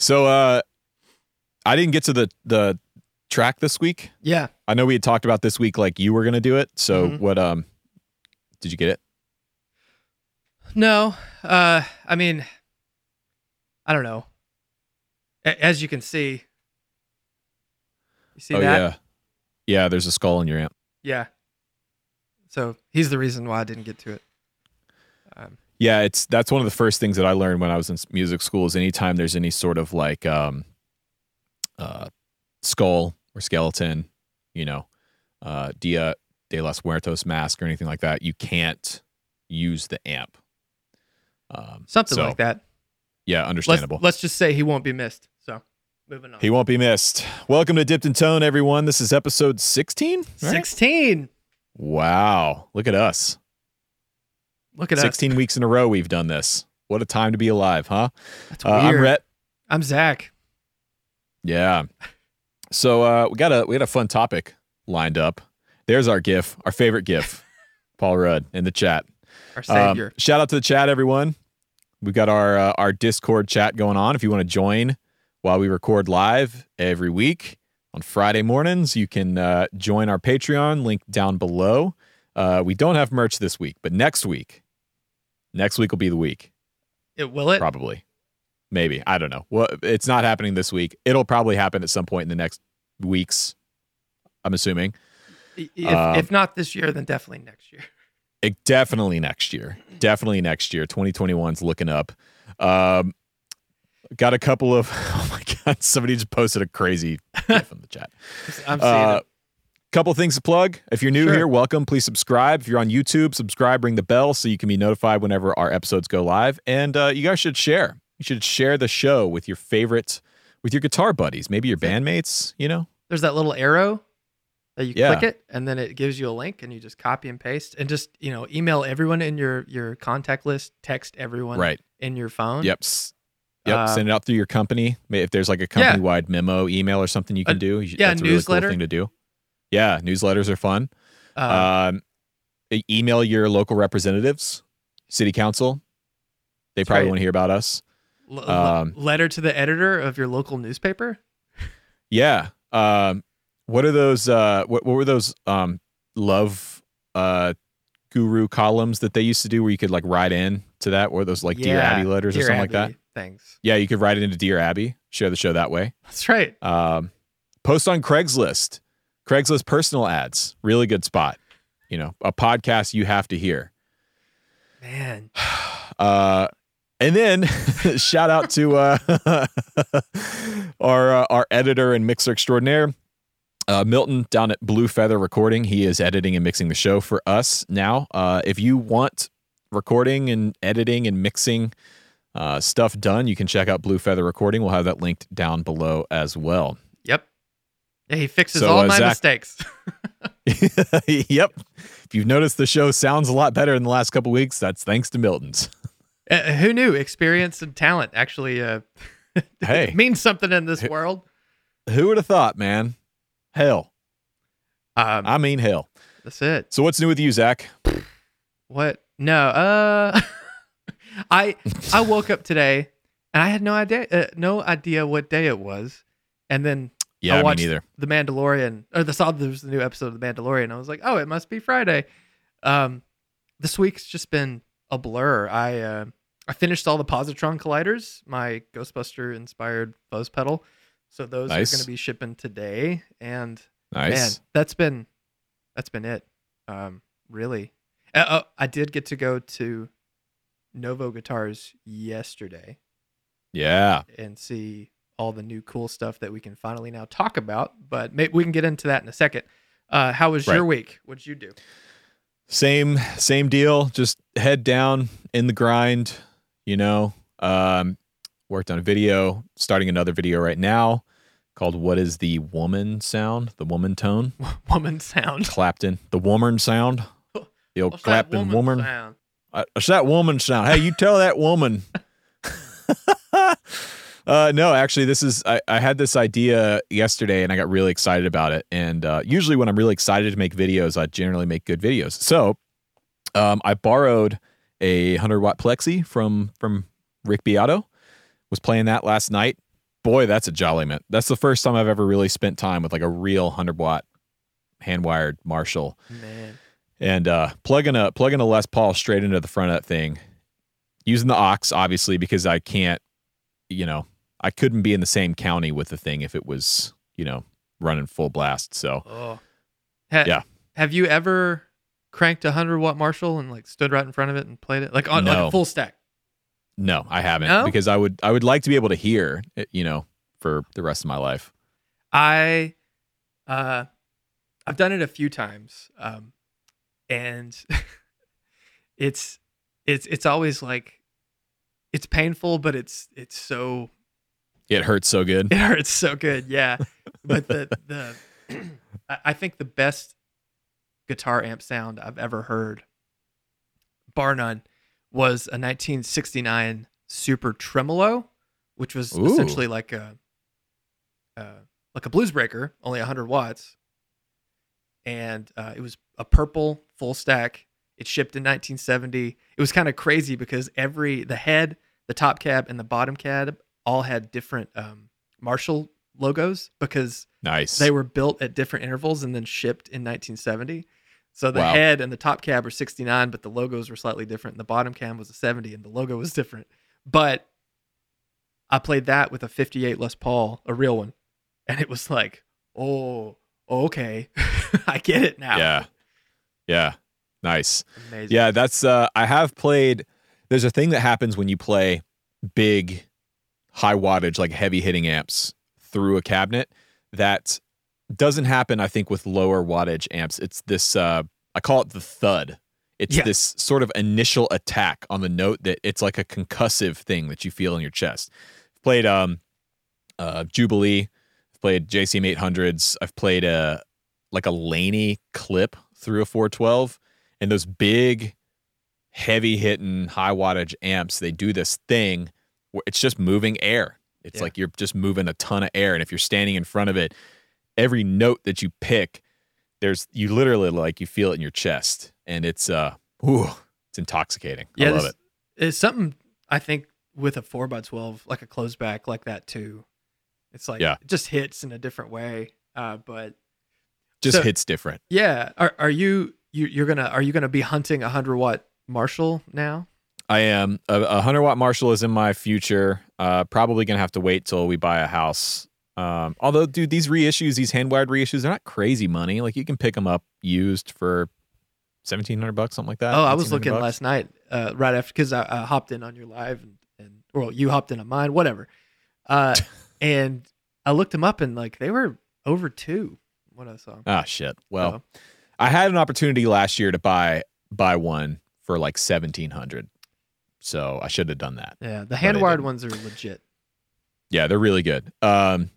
So uh I didn't get to the the track this week. Yeah. I know we had talked about this week like you were gonna do it. So Mhm. what um did you get it? No. Uh I mean I don't know. A- As you can see. You see oh that? yeah. Yeah, there's a skull in your amp. Yeah. So he's the reason why I didn't get to it. Um, Yeah, it's that's one of the first things that I learned when I was in music school is anytime there's any sort of like um uh skull or skeleton, you know, uh Dia de los Muertos mask or anything like that, you can't use the amp. Um something so, like that. Yeah, Let's, understandable. let's just say he won't be missed. So moving on. He won't be missed. Welcome to Dipped in Tone, everyone. This is episode 16. right? 16. Wow. Look at us. Look at us. 16 weeks in a row we've done this. What a time to be alive, huh? That's Uh, weird. I'm Rhett. I'm Zach. Yeah. So uh, we got a we got a fun topic lined up. There's our GIF, our favorite GIF, Paul Rudd in the chat. Our Um, savior. shout out to the chat, everyone. We've got our uh, our Discord chat going on. If you want to join while we record live every week on Friday mornings, you can uh, join our Patreon link down below. Uh, we don't have merch this week, but next week, next week will be the week. it will it? Probably, maybe I don't know. Well, it's not happening this week. It'll probably happen at some point in the next weeks. I'm assuming. If, um, if not this year, then definitely next year. It, definitely next year. Definitely next year. 2021's looking up. Um, got a couple of. Oh my god! Somebody just posted a crazy gif in the chat. I'm seeing Uh, it. Couple things to plug. If you're new Sure. here, welcome. Please subscribe. If you're on YouTube, subscribe. Ring the bell so you can be notified whenever our episodes go live. And uh, you guys should share. You should share the show with your favorite, with your guitar buddies, maybe your bandmates. You know. There's that little arrow that you Yeah. click it, and then it gives you a link, and you just copy and paste, and just you know email everyone in your your contact list, text everyone Right. in your phone. Yep. Yep. Uh, Send it out through your company. If there's like a company wide memo email or something you can do. yeah, that's a really newsletter. cool thing to do. Yeah, newsletters are fun. Uh, um, email your local representatives, city council. They probably right. want to hear about us. l- um, letter to the editor of your local newspaper. Yeah. Um, what are those? Uh, what, what were those? Um, love uh, guru columns that they used to do where you could like write in to that, or those like Dear Abby letters or Dear something like that. Thanks. Yeah, you could write it into Dear Abby, share the show that way. That's right. Um, post on Craigslist, Craigslist personal ads, really good spot. You know, a podcast you have to hear. Man, Uh, and then shout out to uh, our uh, our editor and mixer extraordinaire, uh, Milton down at Blue Feather Recording. He is editing and mixing the show for us now. Uh, if you want recording and editing and mixing uh, stuff done, you can check out Blue Feather Recording. We'll have that linked down below as well. Yeah, he fixes So, all uh, my Zach- mistakes. yep. If you've noticed the show sounds a lot better in the last couple weeks, that's thanks to Milton's. Uh, who knew experience and talent actually uh, Hey. means something in this world? Who would have thought, man? Hell. Um, I mean, hell. that's it. So, what's new with you, Zach? What? No. Uh, I I woke up today and I had no idea uh, no idea what day it was, and then Yeah, I me watched neither. The Mandalorian or the saw there was the new episode of The Mandalorian. I was like, oh, it must be Friday. Um, this week's just been a blur. I uh, I finished all the positron colliders, my Ghostbuster inspired fuzz pedal. So those Nice. are going to be shipping today, and Nice. man, that's been that's been it. Um, really, uh, oh, I did get to go to Novo Guitars yesterday Yeah. and see all the new cool stuff that we can finally now talk about. But maybe we can get into that in a second. Uh, how was your week? What did you do? Same, same deal. Just head down in the grind, you know. Um, worked on a video, starting another video right now called What is the Woman Sound? The woman tone. Woman sound. Clapton. The woman sound. The old What's Clapton woman. sound? Uh, it's that woman sound. Hey, you tell that woman. uh, no, actually, this is I, I had this idea yesterday and I got really excited about it. And uh, usually, when I'm really excited to make videos, I generally make good videos. So, um, I borrowed a hundred watt plexi from from Rick Beato. Was playing that last night. boy, that's a jolly mint. That's the first time I've ever really spent time with like a real hundred watt hand wired Marshall. Man. and uh, plugging a plugging a Les Paul straight into the front of that thing, using the aux obviously because I can't, you know, I couldn't be in the same county with the thing if it was, you know, running full blast. So Oh. Ha- Yeah. Have you ever cranked a hundred watt Marshall and like stood right in front of it and played it like on like a full stack? no, I haven't No? because I would I would like to be able to hear, it, you know, for the rest of my life. I, uh, I've done it a few times, um, and it's it's it's always like it's painful, but it's it's so It hurts so good. it hurts so good, yeah. but the the I- think the best guitar amp sound I've ever heard, bar none, was a 1969 Super Tremolo, which was Ooh. essentially like a uh, like a blues breaker, only 100 watts, and uh, it was a purple full stack. It shipped in 1970. It was kind of crazy because every the head, the top cab, and the bottom cab all had different um, Marshall logos because Nice. they were built at different intervals and then shipped in 1970. So the Wow. head and the top cab were 69, but the logos were slightly different. And the bottom cab was a 70, and the logo was different. But I played that with a 58 Les Paul, a real one, and it was like, oh, okay, I get it now. yeah. Yeah. Nice. amazing. Yeah, that's uh I have played there's a thing that happens when you play big high wattage like heavy hitting amps through a cabinet that doesn't happen I think with lower wattage amps. It's this uh I call it the thud. It's Yeah. this sort of initial attack on the note that it's like a concussive thing that you feel in your chest. I've played um uh Jubilee, I've played JCM 800s, I've played a like a Laney Klipp through a 412 and those big heavy hitting high wattage amps they do this thing where it's just moving air it's Yeah. like you're just moving a ton of air and if you're standing in front of it every note that you pick there's you literally like you feel it in your chest and it's uh ooh, it's intoxicating i love it It's something I think with a four by twelve, like a close back like that too. It's like, Yeah. it just hits in a different way. Uh, but just So- hits different Yeah. Are are you you you're gonna are you gonna be hunting a hundred watt Marshall now? i am a, a 100 watt marshall is in my future uh probably gonna have to wait till we buy a house um although dude these reissues these hand wired reissues they're not crazy money like you can pick them up used for 1700 bucks something like that oh, I was looking bucks. last night, uh, right after because I, I hopped in on your live and, and well, you hopped in on mine, whatever. Uh, and I looked them up and like they were over two when I saw. Ah, shit. Well, So, I had an opportunity last year to buy buy one for like seventeen hundred, so I should have done that. yeah, the hand wired ones are legit. Yeah, they're really good. Um,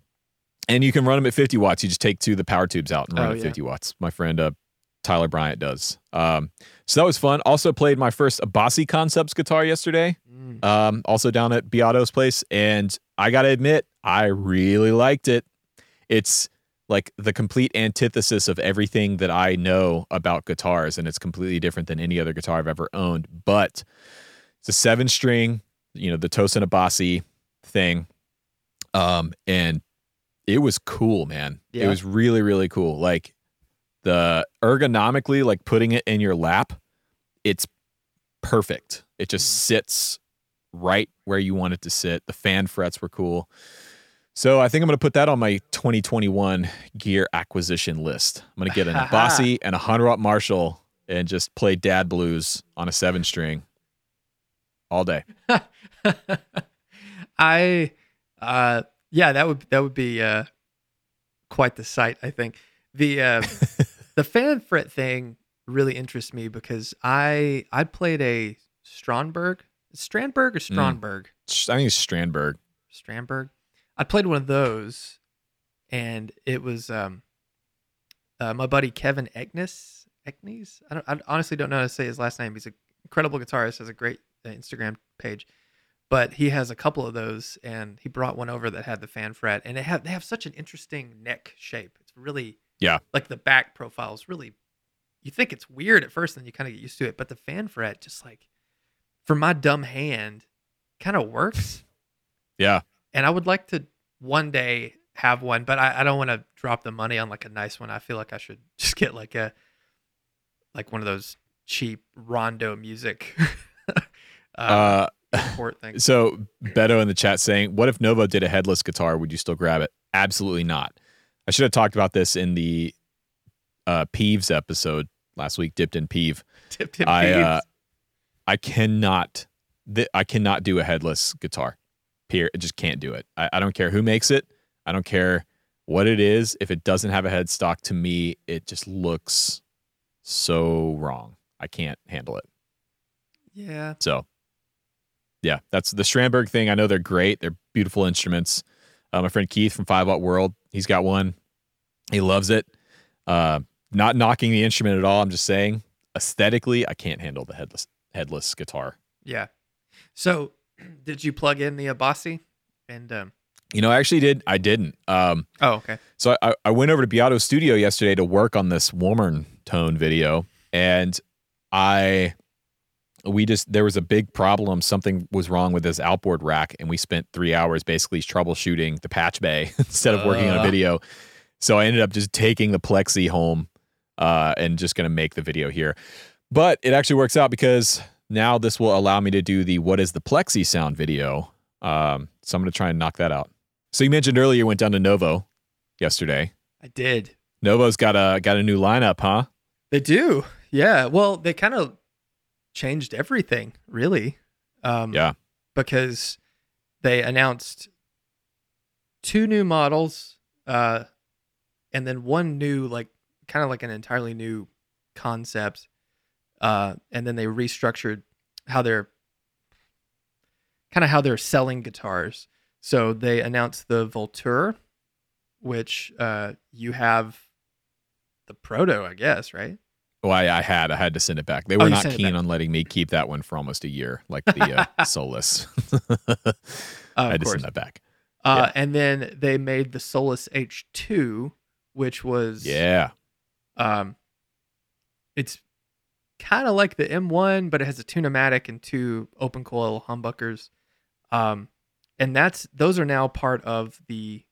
and you can run them at fifty watts. You just take two of the power tubes out and run Oh, at yeah. fifty watts. My friend uh, Tyler Bryant does. Um, so that was fun. Also played my first Abasi Concepts guitar yesterday. Mm. Um, also down at Beato's place, and I gotta admit, I really liked it. It's like the complete antithesis of everything that I know about guitars, and it's completely different than any other guitar I've ever owned. But it's a seven string, you know, the Tosin Abasi thing. Um, and it was cool, man. It was really, really cool. Like the ergonomically, like putting it in your lap, it's perfect. It just sits right where you want it to sit. The fan frets were cool. So I think I'm going to put that on my 2021 gear acquisition list. I'm going to get an Abasi and a 100 watt Marshall and just play dad blues on a seven string all day. I uh yeah, that would that would be uh quite the sight, I think. The uh the fan fret thing really interests me because I I played a Strandberg, Strandberg or Strandberg? I think it's Strandberg. Strandberg. I played one of those and it was um uh, my buddy Kevin Eknes Eknes. I don't I honestly don't know how to say his last name. He's an incredible guitarist, has a great uh, Instagram page. But he has a couple of those and he brought one over that had the fan fret and it have they have such an interesting neck shape. It's really Yeah. like the back profile is really you think it's weird at first then you kind of get used to it, but the fan fret just like for my dumb hand kind of works Yeah. And I would like to one day have one, but I, I don't want to drop the money on like a nice one. I feel like I should just get like a like one of those cheap rondo music uh, Uh, things. so Beto in the chat saying, "What if Novo did a headless guitar? Would you still grab it?" Absolutely not. I should have talked about this in the uh, Peeves episode last week. Dipped in Peeve. Tipped in I peeves. uh, I cannot th- I cannot do a headless guitar. Period. I just can't do it. I, I don't care who makes it. I don't care what it is. If it doesn't have a headstock, to me, it just looks so wrong. I can't handle it. yeah. So, yeah, that's the Strandberg thing. I know they're great. They're beautiful instruments. Uh, my friend Keith from Five Watt World, he's got one. He loves it. Uh, not knocking the instrument at all. I'm just saying, aesthetically, I can't handle the headless headless guitar. Yeah. So, did you plug in the Abasi? And um, You know, I actually did. I didn't. Um, oh, okay. so I, I went over to Beato Studio yesterday to work on this warmer tone video, and I we just there was a big problem. Something was wrong with this outboard rack, and we spent three hours basically troubleshooting the patch bay instead of working on a Uh. video. So I ended up just taking the Plexi home uh, and just gonna make the video here. But it actually works out because now this will allow me to do the what is the Plexi sound video. Um, so I'm gonna try and knock that out. So you mentioned earlier you went down to Novo yesterday. I did. Novo's got a got a new lineup, huh? They do. Yeah. Well, they kind of changed everything, really. Um, Yeah. Because they announced two new models, uh, and then one new, like, kind of like an entirely new concept. Uh, and then they restructured how they're kind of how they're selling guitars. So they announced the Voltur, which uh, you have the Proto, I guess, right? Well, I, I had I had to send it back. They Oh, were you not keen on letting me keep that one for almost a year, like the uh, Solus. Uh, I had to course. send that back. Uh, And then they made the Solus H2, which was Yeah, um, it's kind of like the M1, but it has a tunematic and two open coil humbuckers. Um, and that's those are now part of the.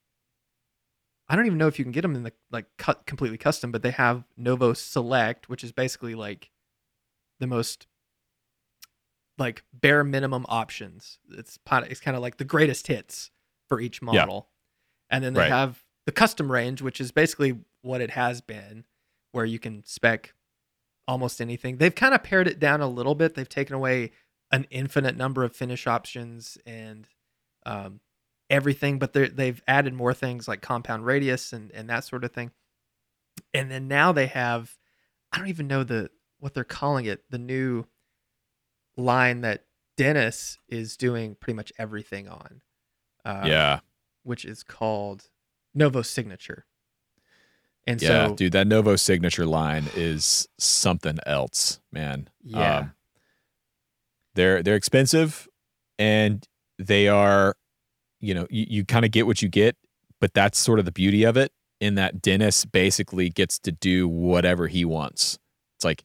I don't even know if you can get them in the like cut completely custom, but they have Novo Select, which is basically like the most like bare minimum options. It's kind of it's kind of like the greatest hits for each Yeah. model, and then they Right. have the custom range, which is basically what it has been, where you can spec almost anything. They've kind of pared it down a little bit. They've taken away an infinite number of finish options and um, everything, but they've added more things like compound radius and, and that sort of thing. And then now they have, I don't even know the what they're calling it, the new line that Dennis is doing pretty much everything on. Uh, yeah, which is called Novo Signature. And yeah, so, dude. That Novo signature line is something else, man. yeah, Um, they're they're expensive, and they are, you know, you, you kind of get what you get, but that's sort of the beauty of it. In that Dennis basically gets to do whatever he wants. It's like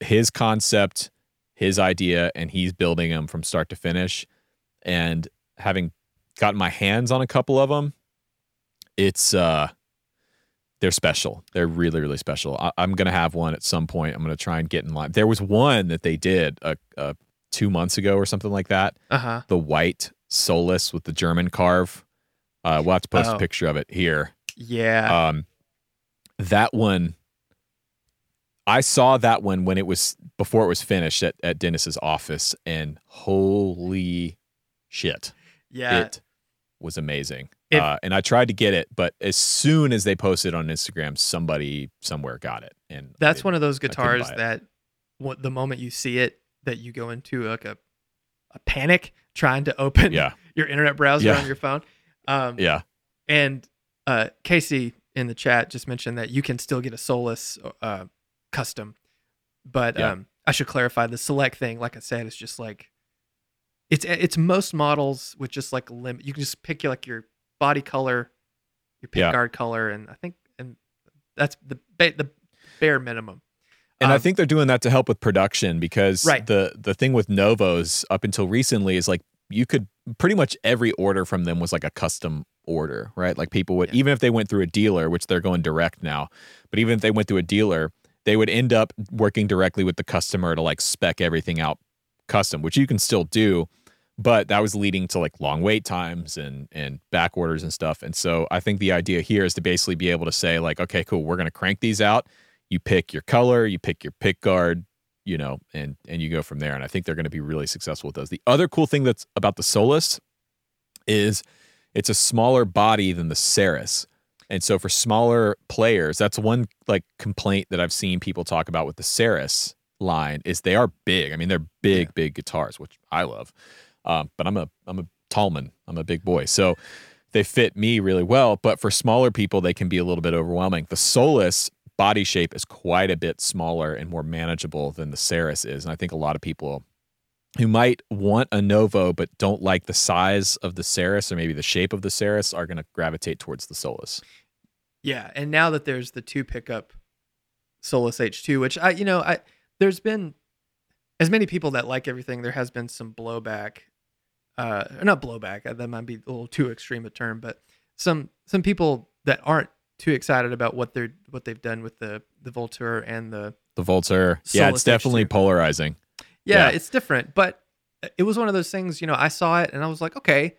his concept, his idea, and he's building them from start to finish. And having gotten my hands on a couple of them, it's uh, they're special. They're really, really special. I, I'm gonna have one at some point. I'm gonna try and get in line. There was one that they did uh, uh, two months ago or something like that. uh huh. The white Solus with the German carve. Uh, we'll have to post Oh. a picture of it here. Yeah, Um, that one, I saw that one when it was before it was finished at, at Dennis's office, and holy shit, yeah. it was amazing. If- uh, and I tried to get it, but as soon as they posted on Instagram, somebody somewhere got it. And That's it- one of those guitars that, what the moment you see it, that you go into like a, a panic trying to open Yeah, your internet browser Yeah. on your phone. Um, yeah, And uh, Casey in the chat just mentioned that you can still get a Solus uh, custom, but Yeah. um, I should clarify the select thing. Like I said, is just like it's it's most models with just like a limit. You can just pick like your body color, your pick Yeah. guard color, and I think and that's the ba- the bare minimum. And I Um, think they're doing that to help with production because Right. the the thing with Novos up until recently is like you could pretty much every order from them was like a custom order, right? Like people would Yeah. even if they went through a dealer, which they're going direct now, but even if they went through a dealer, they would end up working directly with the customer to like spec everything out custom, which you can still do, but that was leading to like long wait times and and back orders and stuff. And so I think the idea here is to basically be able to say like, okay, cool, we're going to crank these out. You pick your color, you pick your pick guard, you know, and and you go from there. And I think they're going to be really successful with those. The other cool thing that's about the Solus is it's a smaller body than the Serus. And so for smaller players, that's one like complaint that I've seen people talk about with the Serus line is they are big. I mean, they're big, Yeah. big guitars, which I love. Um, but I'm a I'm a tall man. I'm a big boy. So they fit me really well. But for smaller people, they can be a little bit overwhelming. The Solus body shape is quite a bit smaller and more manageable than the Serus is. And I think a lot of people who might want a Novo but don't like the size of the Serus or maybe the shape of the Serus are going to gravitate towards the Solus. Yeah, and now that there's the two pickup Solus H2, which I, you know, I there's been as many people that like everything. There has been some blowback, uh, not blowback. uh, That might be a little too extreme a term, but some some people that aren't too excited about what they're what they've done with the the Voltur and the The Voltur, yeah, it's definitely H2. polarizing. yeah, Yeah. it's different, but it was one of those things. You know, I saw it and I was like, okay.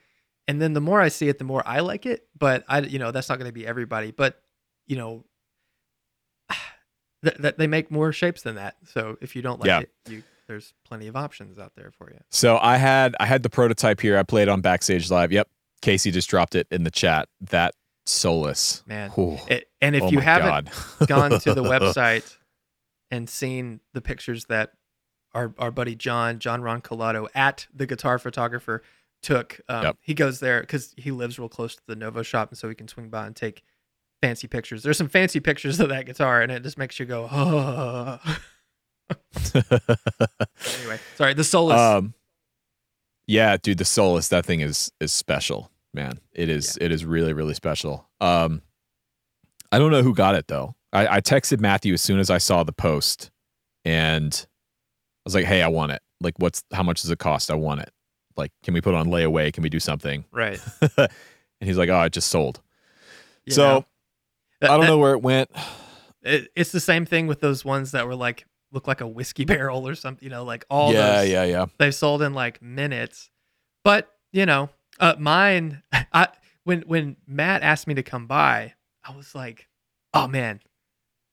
And then the more I see it, the more I like it. But I, you know, that's not going to be everybody. But you know, that that they make more shapes than that. So if you don't like Yeah. it, you there's plenty of options out there for you. So I had I had the prototype here. I played on Backstage Live. Yep, Casey just dropped it in the chat. That Solus, Man. It, and if Oh you haven't gone to the website and seen the pictures that our our buddy John John Ron Collado at the guitar photographer took. Um, Yep. He goes there because he lives real close to the Novo shop, and so he can swing by and take fancy pictures. There's some fancy pictures of that guitar, and it just makes you go, oh. Anyway, sorry. The Solus. um, yeah, dude, the Solus, that thing is is special, man. It is it is really really special. Um, I don't know who got it though. I, I texted Matthew as soon as I saw the post, and I was like, "Hey, I want it. Like, what's how much does it cost? I want it. Like, can we put it on layaway? Can we do something?" right. and he's like, "Oh, it just sold." You so that- I don't that- know where it went. It, it's the same thing with those ones that were like look like a whiskey barrel or something. You know, like all yeah, those. yeah, yeah. they sold in like minutes. But you know, uh, mine. I when when Matt asked me to come by, I was like, oh man,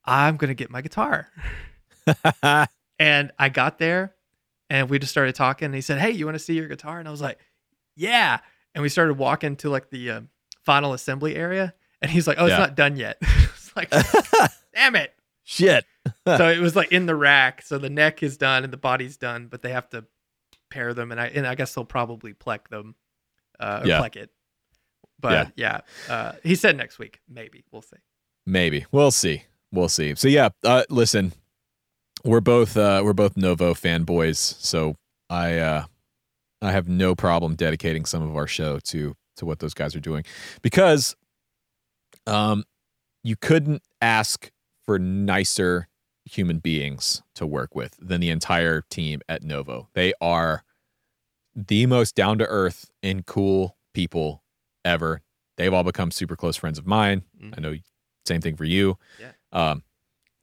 I'm gonna get my guitar. And I got there, and we just started talking. And he said, hey, you want to see your guitar? And I was like, yeah. And we started walking to like the um, final assembly area, and he's like, oh, it's Yeah. not done yet. it's like, damn it. Shit. so it was like in the rack. So the neck is done and the body's done, but they have to pair them, and I and I guess they'll probably plek them, uh, Yeah. it. But yeah, uh, he said next week, maybe we'll see. Maybe we'll see. We'll see. So yeah, uh, listen, we're both uh, we're both Novo fanboys, so I uh, I have no problem dedicating some of our show to to what those guys are doing because um you couldn't ask for nicer human beings to work with than the entire team at Novo. They are the most down to earth and cool people ever. They've all become super close friends of mine. Mhm. I know same thing for you. Yeah. Um,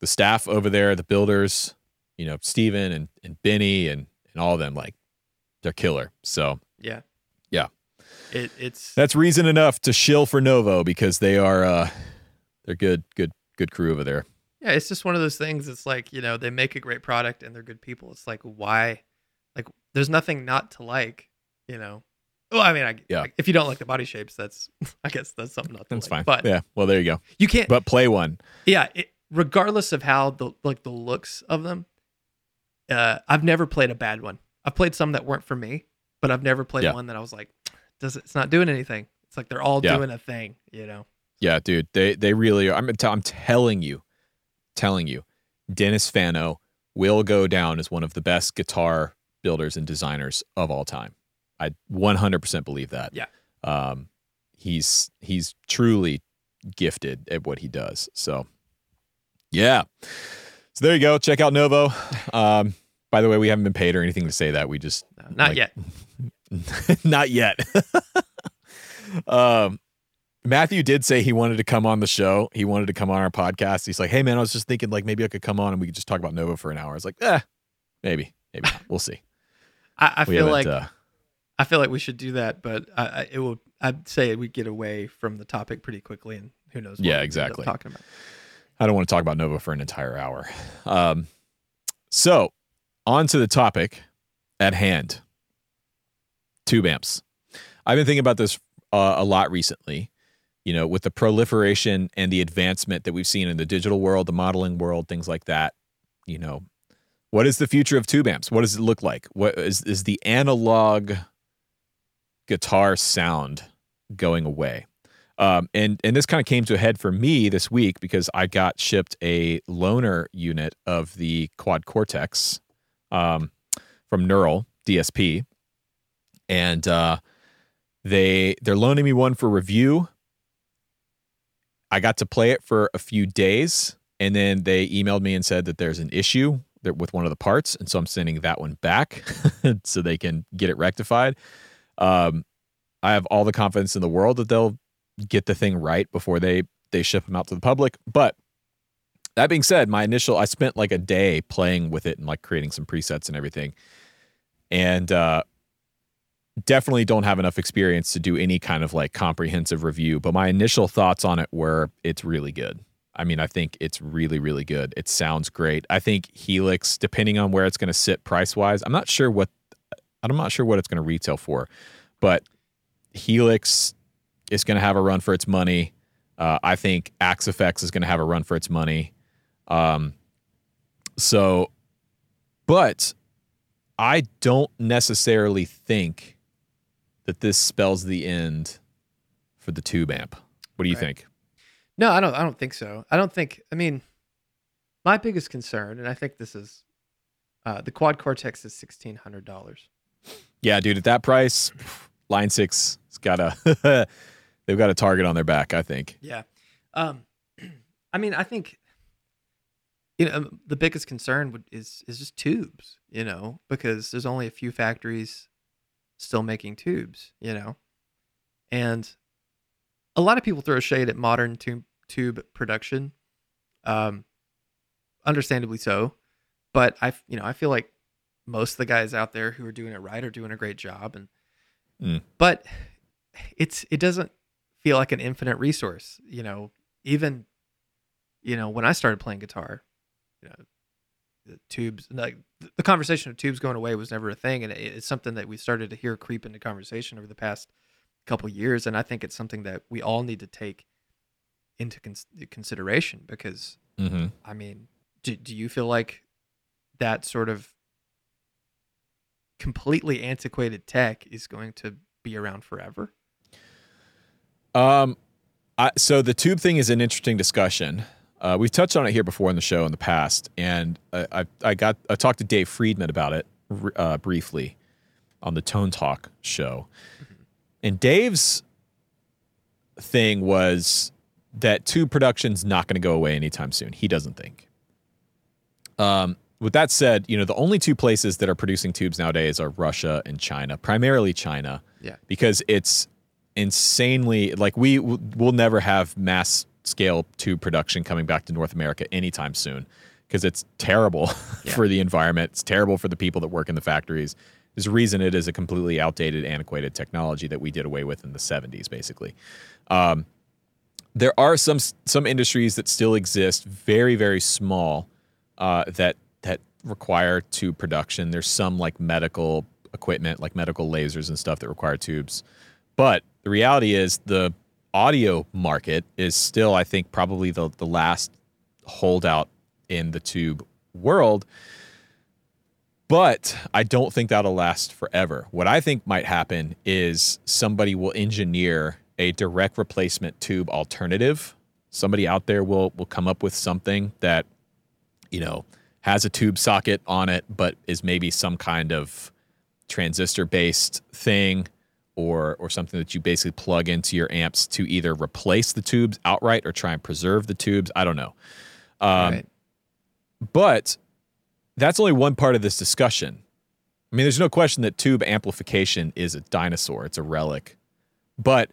the staff over there, the builders, you know, Steven and, and Benny and, and all of them, like they're killer. So Yeah, Yeah. It it's that's reason enough to shill for Novo because they are uh they're good, good, good crew over there. yeah, it's just one of those things. It's like you know they make a great product and they're good people. It's like why, like there's nothing not to like. You know. Well, I mean, I, Yeah. if you don't like the body shapes, that's I guess that's something not to That's like. fine. But yeah. Well, there you go. you can't. But play one. yeah it, regardless of how the like the looks of them uh i've never played a bad one i've played some that weren't for me but i've never played Yeah. one that i was like does it, it's not doing anything it's like they're all Yeah. doing a thing you know Yeah, dude. They they really are. I'm t- I'm telling you, telling you, Dennis Fano will go down as one of the best guitar builders and designers of all time. I 100% believe that. Yeah. Um, he's he's truly gifted at what he does. So, yeah. So there you go. Check out Novo. Um, by the way, we haven't been paid or anything to say that. We just No, not Like- yet not yet. um, Matthew did say he wanted to come on the show. He wanted to come on our podcast. He's like, "Hey man, I was just thinking like maybe I could come on and we could just talk about Novo for an hour." I was like, "Eh, maybe, maybe. We'll see." I, I We feel like uh, I feel like we should do that, but I, I, it will. I'd say we get away from the topic pretty quickly, and who knows? What Yeah, exactly. Talking about. I don't want to talk about Novo for an entire hour. Um, so, on to the topic at hand tube amps. I've been thinking about this uh, a lot recently. You know, with the proliferation and the advancement that we've seen in the digital world, the modeling world, things like that. You know, what is the future of tube amps? What does it look like? What is is the analog guitar sound going away? Um, and and this kind of came to a head for me this week because I got shipped a loaner unit of the Quad Cortex um, from Neural DSP, and uh, they they're loaning me one for review. I got to play it for a few days, and then they emailed me and said that there's an issue that- with one of the parts, and so I'm sending that one back so they can get it rectified. Um, I have all the confidence in the world that they'll get the thing right before they they ship them out to the public. But that being said, my initial I spent like a day playing with it and like creating some presets and everything, and uh, definitely don't have enough experience to do any kind of like comprehensive review. But my initial thoughts on it were it's really good. I mean, I think it's really, really good. It sounds great. I think Helix, depending on where it's going to sit price wise, I'm not sure what I'm not sure what it's going to retail for, but Helix is going to have a run for its money. Uh, I think Axe-Fx is going to have a run for its money. Um, so, but I don't necessarily think that this spells the end for the tube amp. What do you Right. think? No, I don't. I don't think so. I don't think. I mean, my biggest concern, and I think this is, uh, the Quad Cortex is sixteen hundred dollars. Yeah, dude, at that price, Line Six has got a they've got a target on their back. I think. Yeah. Um, I mean, I think you know the biggest concern would, is is just tubes. You know, because there's only a few factories still making tubes. You know, and a lot of people throw shade at modern tube tube production. Um, understandably so, but I you know I feel like most of the guys out there who are doing it right are doing a great job and Mm. but it's it doesn't feel like an infinite resource you know even you know when i started playing guitar you know the tubes like the conversation of tubes going away was never a thing and it's something that we started to hear creep into conversation over the past couple years and i think it's something that we all need to take into cons- consideration because Mm-hmm. i mean do, do you feel like that sort of completely antiquated tech is going to be around forever Um, I, so the tube thing is an interesting discussion. Uh, we've touched on it here before in the show in the past, and I, I, I got I talked to Dave Friedman about it uh, briefly on the Tone Talk show, and Dave's thing was that tube production's not going to go away anytime soon. He doesn't think. Um, with that said, you know the only two places that are producing tubes nowadays are Russia and China, primarily China yeah because it's insanely like we will never have mass scale tube production coming back to North America anytime soon because it's terrible Yeah. for the environment. It's terrible for the people that work in the factories. There's a reason it is a completely outdated, antiquated technology that we did away with in the 70s, basically. Um, there are some some industries that still exist, very very small, uh, that that require tube production. There's some like medical equipment, like medical lasers and stuff that require tubes. But the reality is the audio market is still, I think, probably the the last holdout in the tube world. But I don't think that'll last forever. What I think might happen is somebody will engineer a direct replacement tube alternative. Somebody out there will will come up with something that, you know, has a tube socket on it, but is maybe some kind of transistor based thing or or something that you basically plug into your amps to either replace the tubes outright or try and preserve the tubes. I don't know. Um, right but that's only one part of this discussion. I mean, there's no question that tube amplification is a dinosaur, it's a relic, but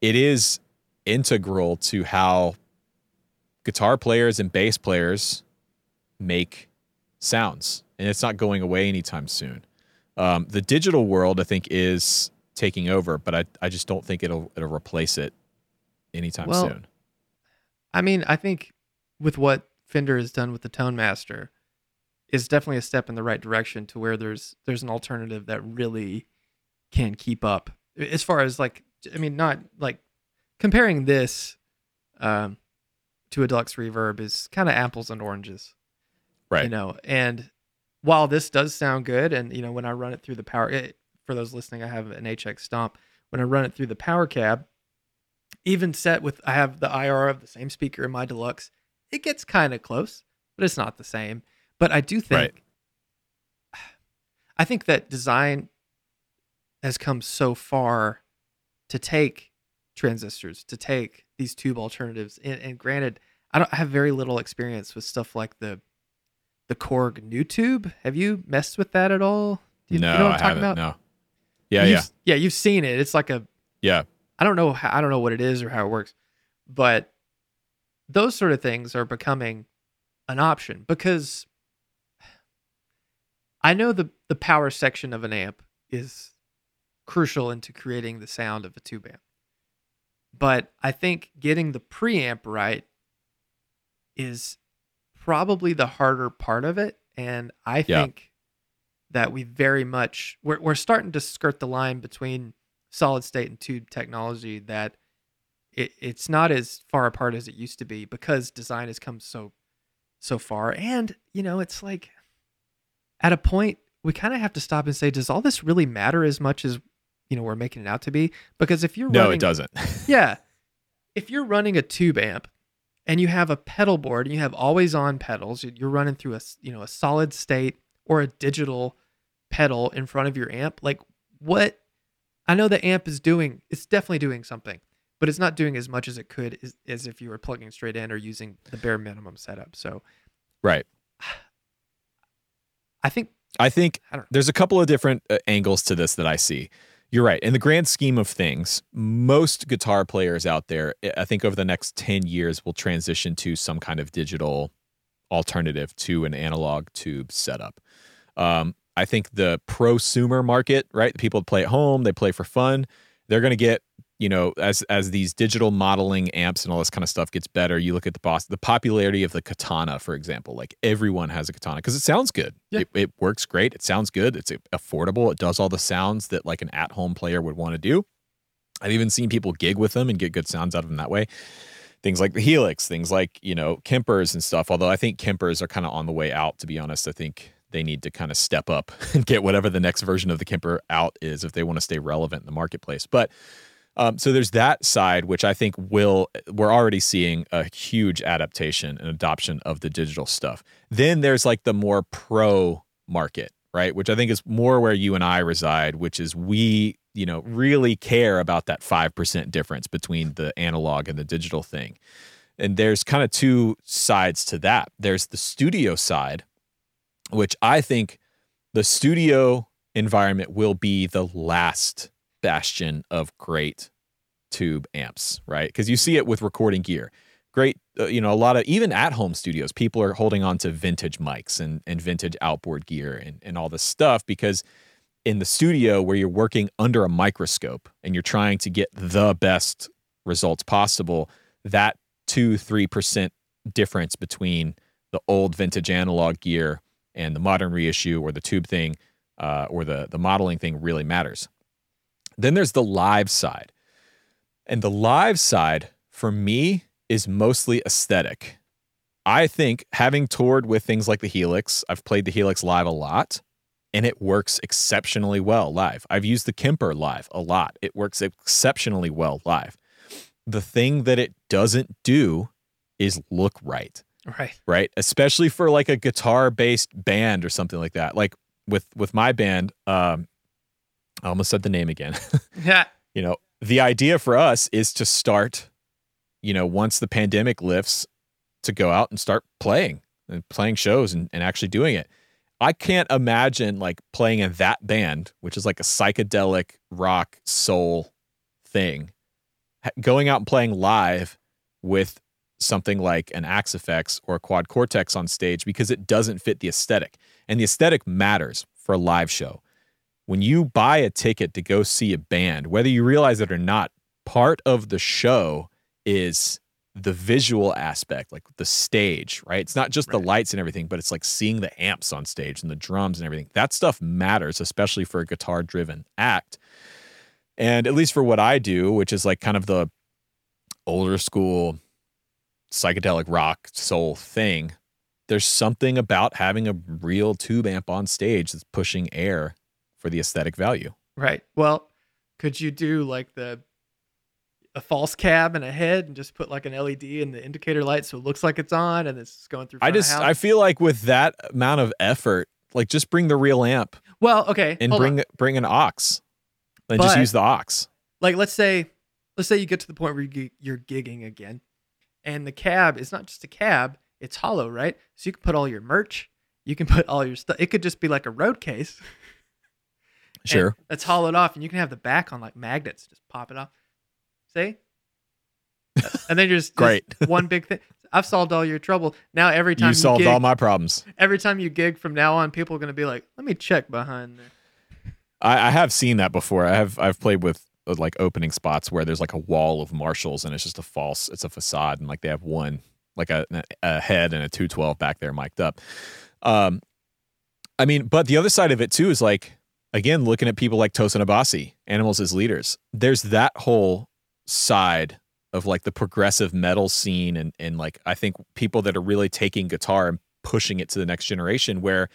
it is integral to how guitar players and bass players make sounds, and it's not going away anytime soon. Um, the digital world, I think, is taking over, but I, I just don't think it'll it'll replace it anytime Well, soon. I mean, I think with what Fender has done with the Tone Master is definitely a step in the right direction to where there's there's an alternative that really can keep up. As far as like I mean, not like comparing this um, to a deluxe reverb is kind of apples and oranges. Right. You know, and while this does sound good, and you know, when I run it through the power, it, for those listening, I have an HX Stomp. When I run it through the power cab, even set with I have the IR of the same speaker in my deluxe, it gets kind of close, but it's not the same. But I do think, Right. I think that design has come so far to take transistors, to take these tube alternatives. And, and granted, I don't I have very little experience with stuff like the the Korg Nutube. Have you messed with that at all? Do you, no, you know what I'm talking haven't. about? No. Yeah, You've- yeah, yeah. You've seen it. It's like a yeah. I don't know how, I don't know what it is or how it works, but those sort of things are becoming an option because I know the the power section of an amp is crucial into creating the sound of a tube amp. But I think getting the preamp right is probably the harder part of it and I Yeah. think that we very much we're we're starting to skirt the line between solid state and tube technology that it, it's not as far apart as it used to be because design has come so so far. And you know it's like at a point we kind of have to stop and say does all this really matter as much as you know we're making it out to be? Because if you're No, running, it doesn't. yeah. If you're running a tube amp and you have a pedal board and you have always on pedals you- you're running through a you know a solid state or a digital pedal in front of your amp like what i know the amp is doing it's definitely doing something but it's not doing as much as it could as, as if you were plugging straight in or using the bare minimum setup so right. i think I think I there's a couple of different uh, angles to this that I see. You're right. In the grand scheme of things, most guitar players out there, I think over the next 10 years, will transition to some kind of digital alternative to an analog tube setup. Um, I think the prosumer market, right? The people that play at home, they play for fun. They're going to get, you know, as as these digital modeling amps and all this kind of stuff gets better. You look at the boss, the popularity of the Katana, for example. Like everyone has a Katana because it sounds good. Yeah. It, it works great. It sounds good. It's affordable. It does all the sounds that like an at home player would want to do. I've even seen people gig with them and get good sounds out of them that way. Things like the Helix, things like, you know, Kempers and stuff. Although I think Kempers are kind of on the way out, to be honest. I think they need to kind of step up and get whatever the next version of the Kemper out is if they want to stay relevant in the marketplace. But um, so there's that side, which I think will, we're already seeing a huge adaptation and adoption of the digital stuff. Then there's like the more pro market, right? Which I think is more where you and I reside, which is we, you know, really care about that 5% difference between the analog and the digital thing. And there's kind of two sides to that. There's the studio side, which I think the studio environment will be the last bastion of great tube amps, right? Because you see it with recording gear. Great, uh, you know, a lot of even at home studios, people are holding on to vintage mics and, and vintage outboard gear and, and all this stuff because in the studio where you're working under a microscope and you're trying to get the best results possible, that two, 3% difference between the old vintage analog gear and the modern reissue or the tube thing uh, or the, the modeling thing really matters. Then there's the live side. And the live side for me is mostly aesthetic. I think having toured with things like the Helix, I've played the Helix live a lot and it works exceptionally well live. I've used the Kemper live a lot. It works exceptionally well live. The thing that it doesn't do is look right right. Right? Especially for like a guitar based band or something like that. Like with with my band um i almost said the name again. Yeah. You know the idea for us is to start you know once the pandemic lifts to go out and start playing and playing shows and, and actually doing it. I can't imagine like playing in that band which is like a psychedelic rock soul thing going out and playing live with something like an Axe-Fx or a Quad Cortex on stage because it doesn't fit the aesthetic. And the aesthetic matters for a live show. When you buy a ticket to go see a band, whether you realize it or not, part of the show is the visual aspect, like the stage, right? It's not just the lights and everything, but it's like seeing the amps on stage and the drums and everything. That stuff matters, especially for a guitar driven act. And at least for what I do, which is like kind of the older school psychedelic rock soul thing, there's something about having a real tube amp on stage that's pushing air for the aesthetic value. Right. Well, could you do like the a false cab and a head and just put like an LED in the indicator light so it looks like it's on and it's going through? I just? I feel like with that amount of effort, like just bring the real amp well, okay. and hold on. bring bring an OX, and just use the OX. like let's say let's say you get to the point where you, you're gigging again, and the cab is not just a cab; it's hollow, right? So you can put all your merch, you can put all your stuff. It could just be like a road case. Sure. that's hollowed off, and you can have the back on like magnets. Just pop it off. See? And then you're just Great. one big thing. I've solved all your trouble. Now every time You you, solved gig, all my problems. every time you gig from now on, people are gonna be like, "Let me check behind there." I, I have seen that before. I have I've played with like opening spots where there's like a wall of Marshalls and it's just a false, it's a facade, and like they have one like a, a head and a 212 back there mic'd up. Um, I mean, but the other side of it too is like again looking at people like Tosin Abasi, Animals as leaders. There's that whole side of like the progressive metal scene and and like I think people that are really taking guitar and pushing it to the next generation where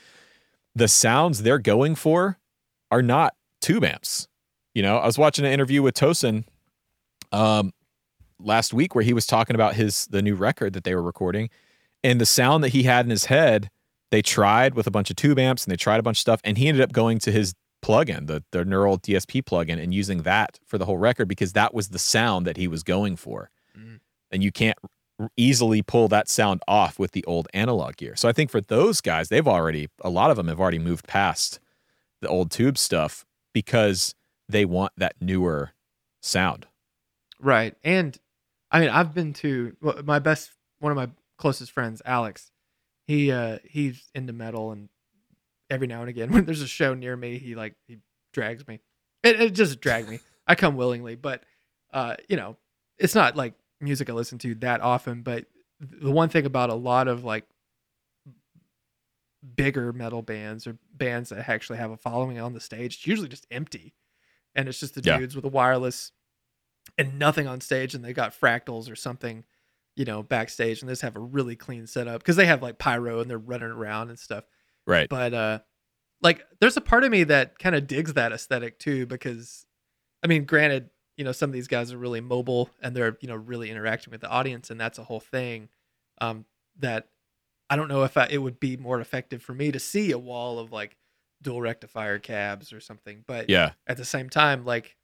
the sounds they're going for are not tube amps. You know, I was watching an interview with Tosin um, last week where he was talking about his the new record that they were recording, and the sound that he had in his head. They tried with a bunch of tube amps and they tried a bunch of stuff, and he ended up going to his plugin, the the Neural DSP plugin, and using that for the whole record because that was the sound that he was going for, Mm. and you can't easily pull that sound off with the old analog gear. So I think for those guys, they've already a lot of them have already moved past the old tube stuff because they want that newer sound. Right. And I mean, I've been to well, my best one of my closest friends, Alex. He uh he's into metal and every now and again when there's a show near me, he like he drags me. It, it just drag me. I come willingly, but uh you know, it's not like music I listen to that often, but the one thing about a lot of like bigger metal bands or bands that actually have a following on the stage, it's usually just empty. And it's just the Yeah. dudes with a wireless and nothing on stage and they got fractals or something, you know, backstage and they just have a really clean setup because they have like pyro and they're running around and stuff. Right. But uh like there's a part of me that kind of digs that aesthetic too because I mean, granted, you know, some of these guys are really mobile and they're, you know, really interacting with the audience and that's a whole thing um that I don't know if I, it would be more effective for me to see a wall of like dual rectifier cabs or something, but Yeah. at the same time, like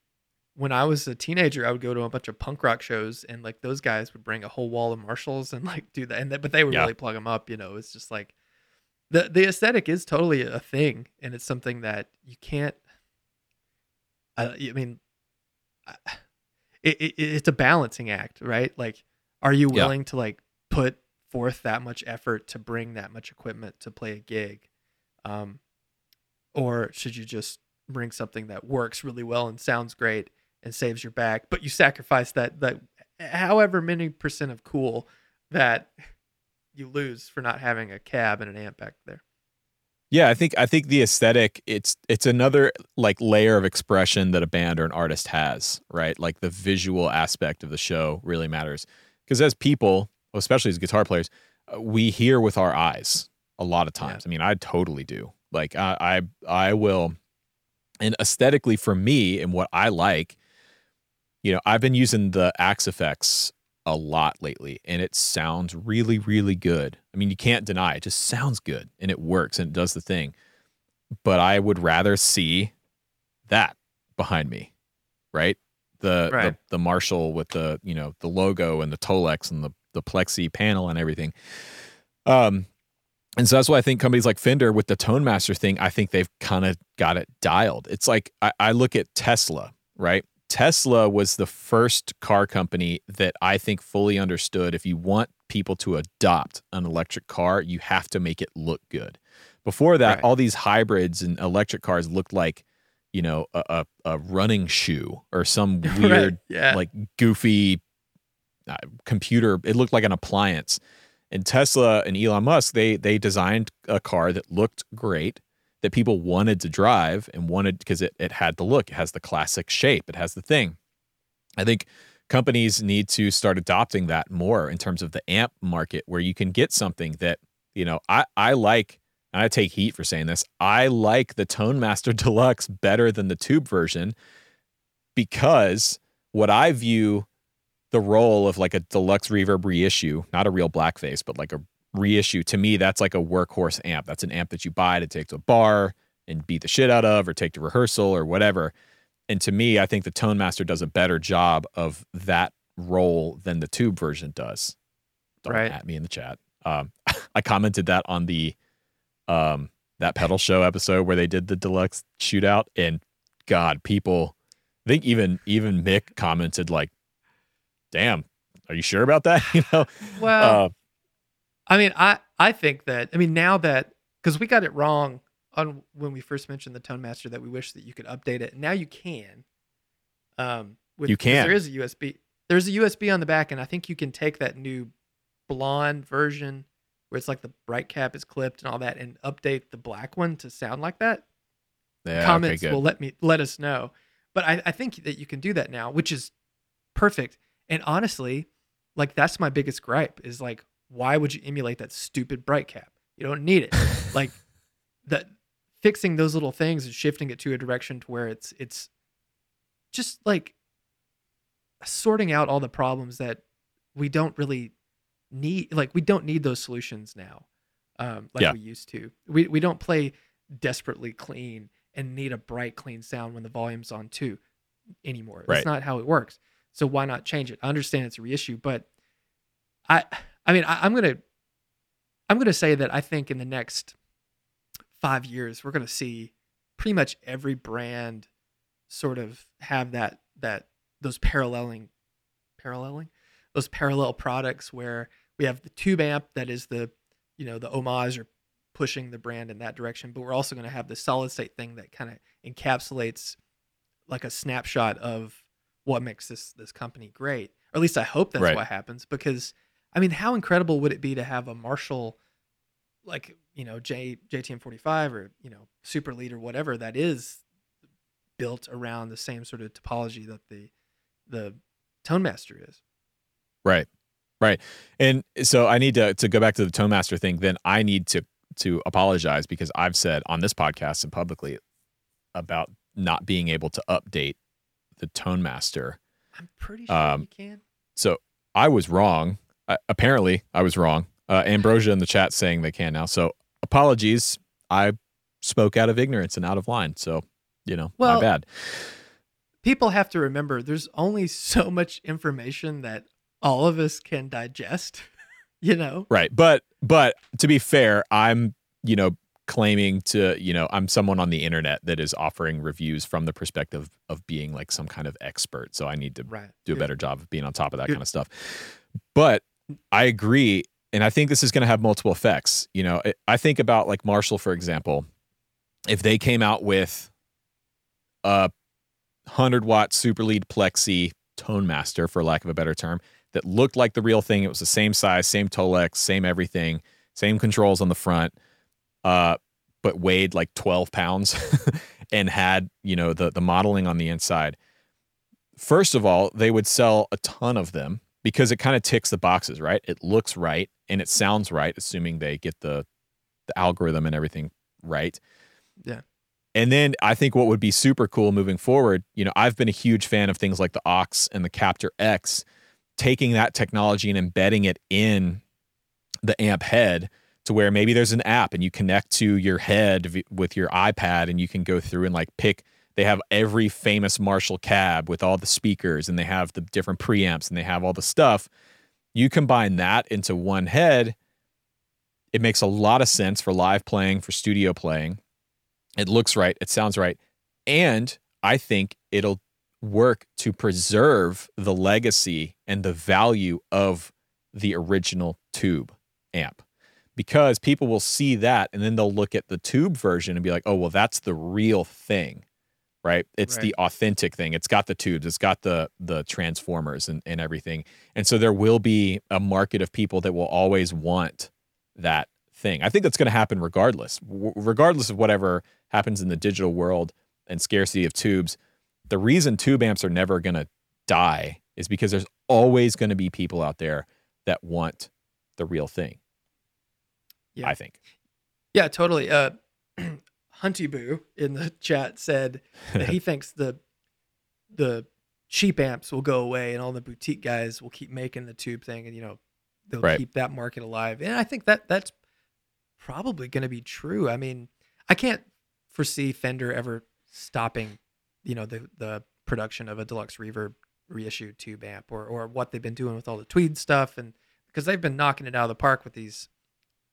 when I was a teenager, I would go to a bunch of punk rock shows, and like those guys would bring a whole wall of Marshalls and like do that, and but they would Yeah. really plug them up. You know, it's just like the the aesthetic is totally a thing, and it's something that you can't. I, I mean, I- it, it it's a balancing act, right? Like, are you Yeah. willing to like put forth that much effort to bring that much equipment to play a gig, um, or should you just bring something that works really well and sounds great and saves your back, but you sacrifice that that however many percent of cool that you lose for not having a cab and an amp back there. Yeah, I think I think the aesthetic it's it's another like layer of expression that a band or an artist has, right? Like the visual aspect of the show really matters. Because as people, especially as guitar players, uh, we hear with our eyes a lot of times. I mean, I totally do. Like I I I will and aesthetically for me and what I like, you know, I've been using the Axe-Fx a lot lately and it sounds really really good. I mean, you can't deny it. it just sounds good and it works and it does the thing. But I would rather see that behind me, right? The Right. the the Marshall with the, you know, the logo and the Tolex and the the plexi panel and everything. Um and so that's why I think companies like Fender with the Tone Master thing, I think they've kind of got it dialed. It's like I, I look at Tesla, right? Tesla was the first car company that I think fully understood if you want people to adopt an electric car, you have to make it look good. Before that, Right. all these hybrids and electric cars looked like, you know, a, a, a running shoe or some Right, weird, yeah. like goofy uh, computer. It looked like an appliance. And Tesla and Elon Musk, they they designed a car that looked great, that people wanted to drive and wanted because it, it had the look, it has the classic shape, it has the thing. I think companies need to start adopting that more in terms of the amp market where you can get something that, you know, I, I like, and I take heat for saying this, I like the Tone Master Deluxe better than the tube version because what I view the role of like a deluxe reverb reissue, not a real blackface, but like a reissue, to me, that's like a workhorse amp. That's an amp that you buy to take to a bar and beat the shit out of or take to rehearsal or whatever. And to me, I think the Tone Master does a better job of that role than the tube version does. Don't Right. at me in the chat. Um, I commented that on the um that pedal show episode where they did the deluxe shootout, and God, people, I think even even Mick commented like, "Damn, are you sure about that?" You know, Well, uh, I mean, I I think that I mean now that because we got it wrong on when we first mentioned the Tone Master that we wish that you could update it. Now you can. Um, with, You can. There is a USB. There's a USB on the back, and I think you can take that new blonde version where it's like the bright cap is clipped and all that, and update the black one to sound like that. yeah, Comments okay, will let me let us know. But I, I think that you can do that now, which is perfect. And honestly, like that's my biggest gripe is like, why would you emulate that stupid bright cap? You don't need it. like that fixing those little things and shifting it to a direction to where it's it's just like sorting out all the problems that we don't really need like we don't need those solutions now um like Yeah. we used to we we don't play desperately clean and need a bright clean sound when the volume's on too anymore Right. that's not how it works so why not change it? I understand it's a reissue but i i mean I, i'm gonna i'm gonna say that i think in the next five years we're gonna see pretty much every brand sort of have that that those paralleling paralleling? Those parallel products where we have the tube amp that is the you know the homage or pushing the brand in that direction but we're also going to have the solid state thing that kind of encapsulates like a snapshot of what makes this this company great or at least i hope that's Right. what happens because i mean how incredible would it be to have a marshall like you know J JTM 45 or you know Super Lead or whatever that is built around the same sort of topology that the the Tone Master is. Right. Right. And so I need to to go back to the Tone Master thing, then I need to to apologize because I've said on this podcast and publicly about not being able to update the Tone Master. I'm pretty sure Um, you can. So I was wrong. Uh, apparently, I was wrong. Uh, Ambrosia in the chat saying they can now. So apologies. I spoke out of ignorance and out of line. So, you know, Well- my bad. People have to remember there's only so much information that all of us can digest, you know. Right. But but to be fair, I'm, you know, claiming to, you know, I'm someone on the internet that is offering reviews from the perspective of being like some kind of expert. So I need to Right. do a Good. better job of being on top of that Good. kind of stuff. But I agree and I think this is going to have multiple effects. You know, I- I think about like Marshall for example. If they came out with a 100 watt super lead plexi tone master for lack of a better term that looked like the real thing. It was the same size, same Tolex, same everything, same controls on the front, uh, but weighed like 12 pounds and had, you know, the, the modeling on the inside. First of all, they would sell a ton of them because it kind of ticks the boxes, right? It looks right and it sounds right, assuming they get the, the algorithm and everything right. Yeah. And then I think what would be super cool moving forward, you know, I've been a huge fan of things like the OX and the Captor X, taking that technology and embedding it in the amp head to where maybe there's an app and you connect to your head v- with your iPad and you can go through and like pick they have every famous Marshall cab with all the speakers and they have the different preamps and they have all the stuff. You combine that into one head, it makes a lot of sense for live playing, for studio playing. It looks right, it sounds right, and I think it'll work to preserve the legacy and the value of the original tube amp because people will see that and then they'll look at the tube version and be like, oh, well, that's the real thing, right? It's Right. the authentic thing. It's got the tubes, it's got the the transformers and, and everything. And so there will be a market of people that will always want that thing. I think that's going to happen regardless, w- regardless of whatever happens in the digital world and scarcity of tubes. The reason tube amps are never going to die is because there's always going to be people out there that want the real thing. Yeah. I think. Yeah, totally. Uh, Hunty Boo in the chat said that he thinks the the cheap amps will go away and all the boutique guys will keep making the tube thing and you know they'll Right. keep that market alive. And I think that that's probably going to be true. I mean, I can't foresee Fender ever stopping, you know, the the production of a deluxe reverb reissue tube amp or or what they've been doing with all the tweed stuff and because they've been knocking it out of the park with these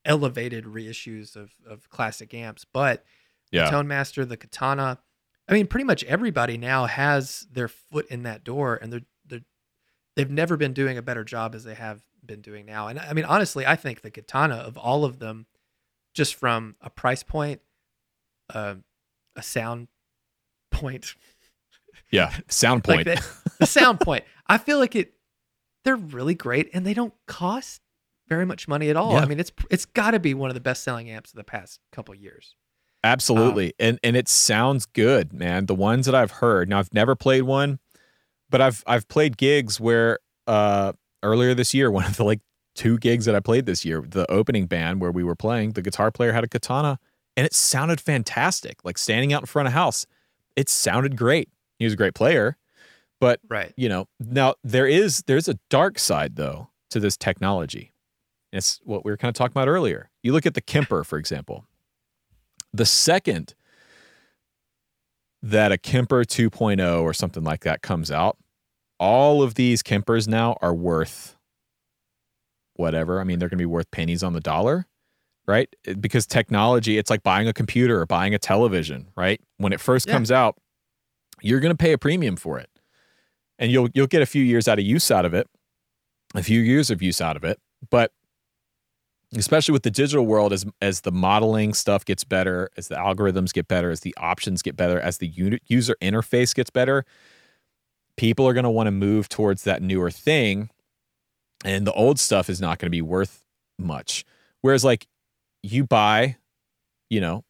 elevated reissues of of classic amps, but the Yeah. Tone Master, the Katana. I mean, pretty much everybody now has their foot in that door, and they're they're they've never been doing a better job as they have been doing now. And I mean, honestly, I think the Katana of all of them, just from a price point, uh, a sound point, Yeah. Sound like point. the, the sound point, I feel like it. They're really great, and they don't cost very much money at all. Yeah. I mean, it's it's got to be one of the best selling amps of the past couple years. Absolutely. and and it sounds good, man. The ones that I've heard. Now I've never played one, but I've I've played gigs where uh earlier this year, one of the like two gigs that I played this year, the opening band where we were playing, the guitar player had a katana and it sounded fantastic. Like standing out in front of house, it sounded great. He was a great player, but Right. you know now there is there's a dark side though to this technology it's what we were kind of talking about earlier. You look at the kemper for example. The second that a kemper 2.0 or something like that comes out all of these kempers now are worth whatever. I mean they're going to be worth pennies on the dollar right? Because technology it's like buying a computer or buying a television right? When it first Yeah. comes out you're going to pay a premium for it. And you'll you'll get a few years out of use out of it a few years of use out of it but especially with the digital world as as the modeling stuff gets better as the algorithms get better as the options get better as the uni- user interface gets better people are going to want to move towards that newer thing and the old stuff is not going to be worth much. Whereas like you buy you know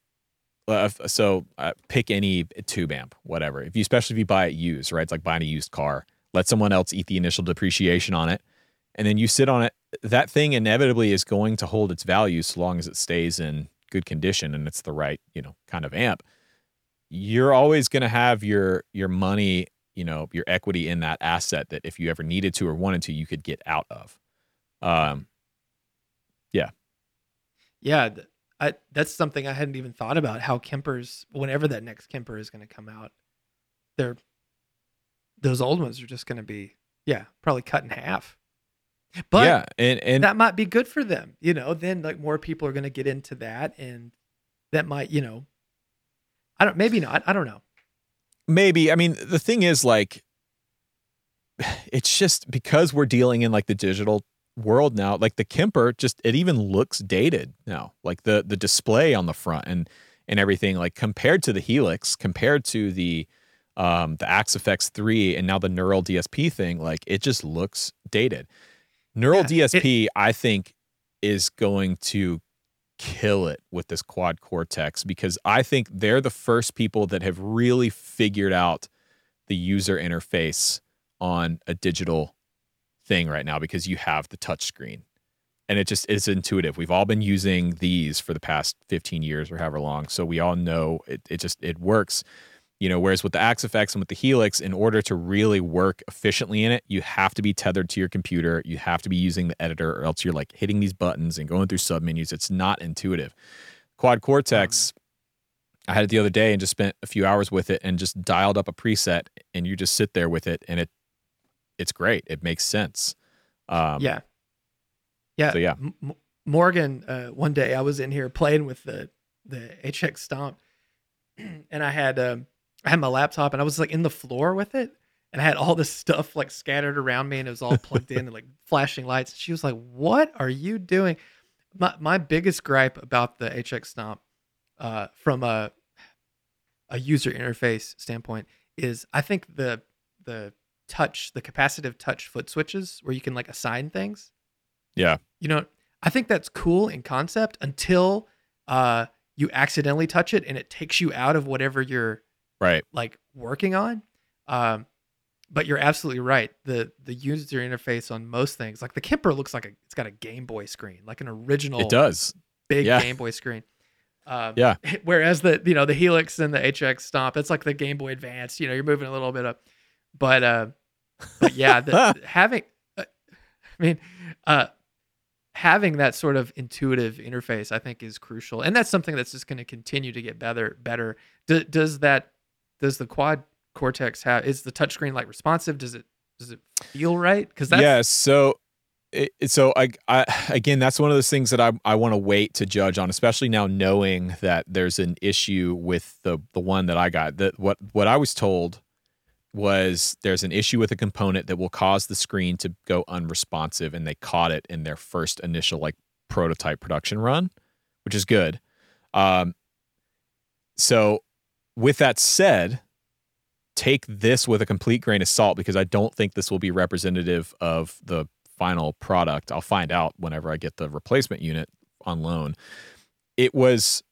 uh, so uh, pick any tube amp whatever. If you especially if you buy it used right? It's like buying a used car. Let someone else eat the initial depreciation on it and then you sit on it that thing inevitably is going to hold its value so long as it stays in good condition and it's the right you know kind of amp you're always going to have your your money you know your equity in that asset that if you ever needed to or wanted to you could get out of um Yeah, th- I, that's something I hadn't even thought about. How Kempers, whenever that next Kemper is going to come out, they're those old ones are just going to be, yeah, probably cut in half. But yeah and and that might be good for them, you know. Then like more people are going to get into that, and that might, you know, I don't, maybe not. I don't know. maybe i mean the thing is like it's just because we're dealing in like the digital world now like the kemper just it even looks dated now like the the display on the front and and everything like compared to the helix compared to the um the axe fx 3 and now the neural dsp thing like it just looks dated neural Yeah, it- dsp i think is going to kill it with this quad cortex because I think they're the first people that have really figured out the user interface on a digital thing right now because you have the touch screen and it just is intuitive. We've all been using these for the past 15 years or however long. So we all know it, it just it works. You know, whereas with the Axe FX and with the Helix, in order to really work efficiently in it, you have to be tethered to your computer. You have to be using the editor, or else you're like hitting these buttons and going through submenus. It's not intuitive. Quad Cortex, I had it the other day and just spent a few hours with it and just dialed up a preset, and you just sit there with it, and it it's great. It makes sense. Um, yeah, yeah. so yeah. M- Morgan, uh, one day I was in here playing with the the HX Stomp, and I had um, I had my laptop and I was like in the floor with it, and I had all this stuff like scattered around me and it was all plugged in and like flashing lights. She was like, "What are you doing?" My my biggest gripe about the HX Stomp uh, from a a user interface standpoint is I think the the touch, the capacitive touch foot switches where you can like assign things. Yeah. You know, I think that's cool in concept until uh you accidentally touch it and it takes you out of whatever you're Right. like working on. Um but you're absolutely right. The the user interface on most things, like the Kemper looks like a it's got a Game Boy screen, like an original It does. big Yeah. Game Boy screen. Um, Yeah. Whereas the you know the Helix and the HX Stomp, it's like the Game Boy Advance. You know, you're moving a little bit up, but uh, but yeah, the, having, uh, I mean, uh, having that sort of intuitive interface, I think, is crucial, and that's something that's just going to continue to get better. Better. Do, does that? Does the Quad Cortex have? Is the touchscreen like responsive? Does it? Does it feel right? Because that's yeah. So, it, so I, I, again, that's one of those things that I, I want to wait to judge on, especially now knowing that there's an issue with the the one that I got. That what what I was told was there's an issue with a component that will cause the screen to go unresponsive, and they caught it in their first initial like prototype production run, which is good. Um, so, with that said, take this with a complete grain of salt because I don't think this will be representative of the final product. I'll find out whenever I get the replacement unit on loan. It was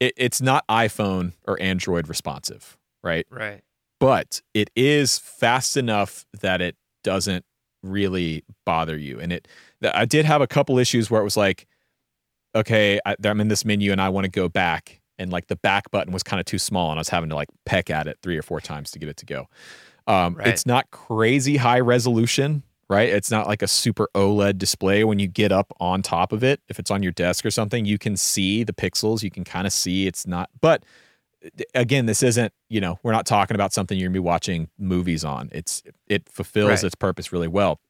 it, it's not iPhone or Android responsive, right? right. But it is fast enough that it doesn't really bother you. And it I did have a couple issues where it was like okay, I, I'm in this menu and I want to go back and like the back button was kind of too small and I was having to like peck at it three or four times to get it to go. Um, Right. It's not crazy high resolution, right? It's not like a super OLED display. When you get up on top of it, if it's on your desk or something, you can see the pixels. You can kind of see it's not, but again, this isn't, you know, we're not talking about something you're gonna be watching movies on. It's it fulfills Right. its purpose really well.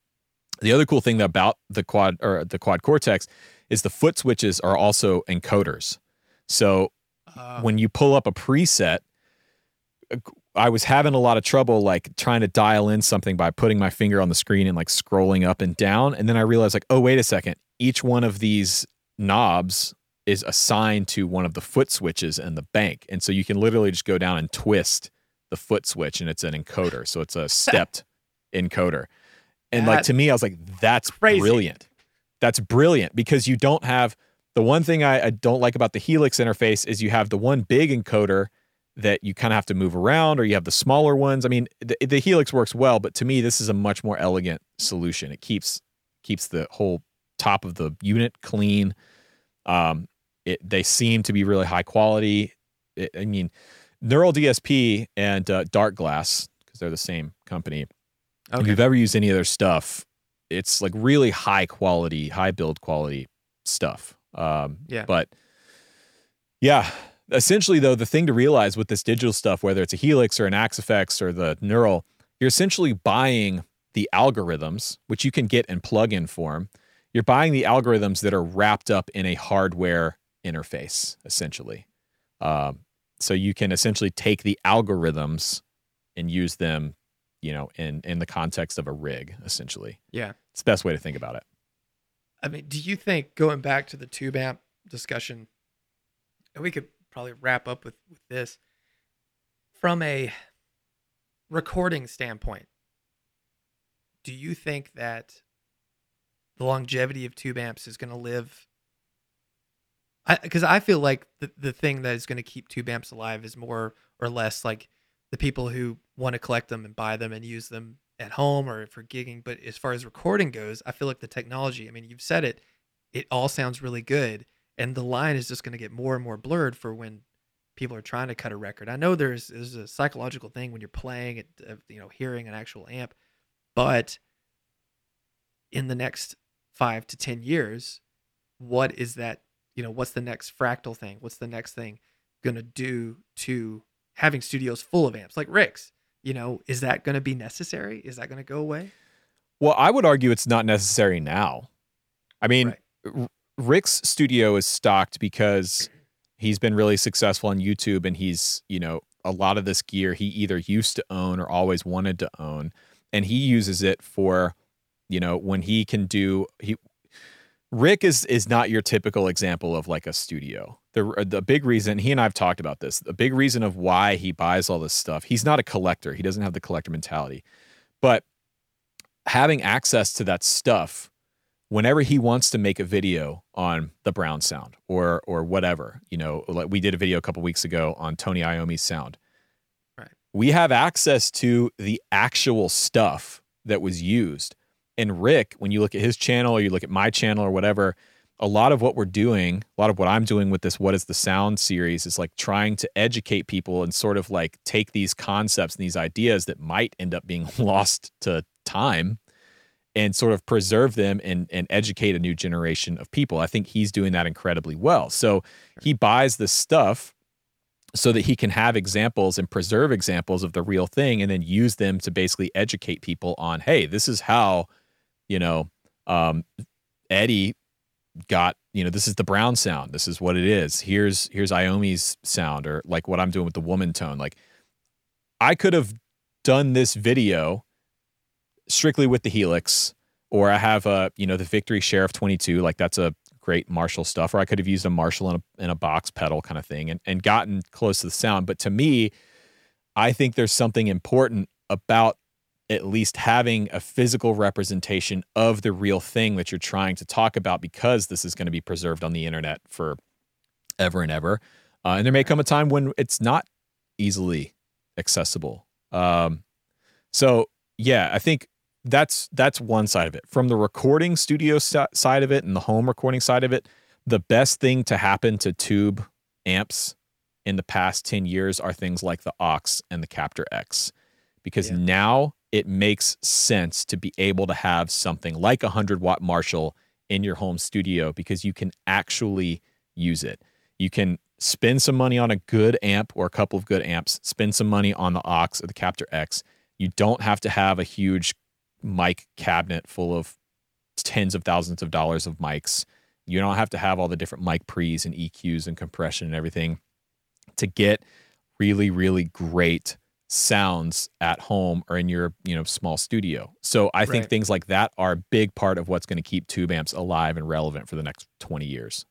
The other cool thing about the quad or the quad cortex is the foot switches are also encoders. So Uh, when you pull up a preset, I was having a lot of trouble like trying to dial in something by putting my finger on the screen and like scrolling up and down. And then I realized like, oh, wait a second. Each one of these knobs is assigned to one of the foot switches in the bank. And so you can literally just go down and twist the foot switch and it's an encoder. So it's a stepped encoder. And like to me, I was like, that's Crazy. brilliant. That's brilliant because you don't have the one thing I, I don't like about the Helix interface is you have the one big encoder that you kind of have to move around, or you have the smaller ones. I mean, the, the Helix works well, but to me, this is a much more elegant solution. It keeps keeps the whole top of the unit clean. Um, it they seem to be really high quality. It, I mean, Neural DSP and uh, Darkglass because they're the same company. If you've ever used any of their stuff, it's like really high quality, high build quality stuff. Um, Yeah. But yeah, essentially though, the thing to realize with this digital stuff, whether it's a Helix or an Axe-Fx or the Neural, you're essentially buying the algorithms, which you can get in plug-in form. You're buying the algorithms that are wrapped up in a hardware interface, essentially. Um, so you can essentially take the algorithms and use them, you know, in in the context of a rig, essentially. Yeah. It's the best way to think about it. I mean, do you think going back to the tube amp discussion, and we could probably wrap up with, with this from a recording standpoint? Do you think that the longevity of tube amps is going to live? Because I, feel like the, the thing that is going to keep tube amps alive is more or less like the people who want to collect them and buy them and use them at home or for gigging. But as far as recording goes, I feel like the technology, I mean, you've said it, it all sounds really good. And the line is just going to get more and more blurred for when people are trying to cut a record. I know there's, there's a psychological thing when you're playing it, uh, you know, hearing an actual amp, but in the next five to 10 years, what is that, you know, what's the next fractal thing? What's the next thing going to do to having studios full of amps like Rick's? You know, is that going to be necessary? Is that going to go away? Well, I would argue it's not necessary now. I mean, Right. Rick's studio is stocked because he's been really successful on YouTube and he's, you know, a lot of this gear he either used to own or always wanted to own, and he uses it for, you know, when he can do he. Rick is is not your typical example of like a studio. The uh, the big reason he and I've talked about this. The big reason of why he buys all this stuff. He's not a collector. He doesn't have the collector mentality, but having access to that stuff whenever he wants to make a video on the Brown sound or or whatever, you know, like we did a video a couple weeks ago on Tony Iommi's sound. Right. We have access to the actual stuff that was used. And Rick, when you look at his channel or you look at my channel or whatever, a lot of what we're doing, a lot of what I'm doing with this What is the Sound series is like trying to educate people and sort of like take these concepts and these ideas that might end up being lost to time and sort of preserve them and, and educate a new generation of people. I think he's doing that incredibly well. So he buys this stuff so that he can have examples and preserve examples of the real thing and then use them to basically educate people on, hey, this is how, you know, um, Eddie got, you know, this is the brown sound. This is what it is. Here's here's Iommi's sound or like what I'm doing with the woman tone. Like I could have done this video strictly with the Helix, or I have a you know the Victory Sheriff 22, like that's a great Marshall stuff, or I could have used a Marshall in a, in a box pedal kind of thing and, and gotten close to the sound. But to me, I think there's something important about at least having a physical representation of the real thing that you're trying to talk about because this is going to be preserved on the internet for ever and ever. Uh, and there may come a time when it's not easily accessible. Um, so yeah, I think that's that's one side of it. From the recording studio side of it and the home recording side of it, the best thing to happen to tube amps in the past 10 years are things like the OX and the captor x because yeah. now it makes sense to be able to have something like a 100 watt marshall in your home studio because you can actually use it you can spend some money on a good amp or a couple of good amps spend some money on the OX or the captor x you don't have to have a huge mic cabinet full of tens of thousands of dollars of mics. You don't have to have all the different mic pre's and EQs and compression and everything to get really, really great sounds at home or in your you know small studio. So I think things like that are a big part of what's going to keep tube amps alive and relevant for the next 20 years.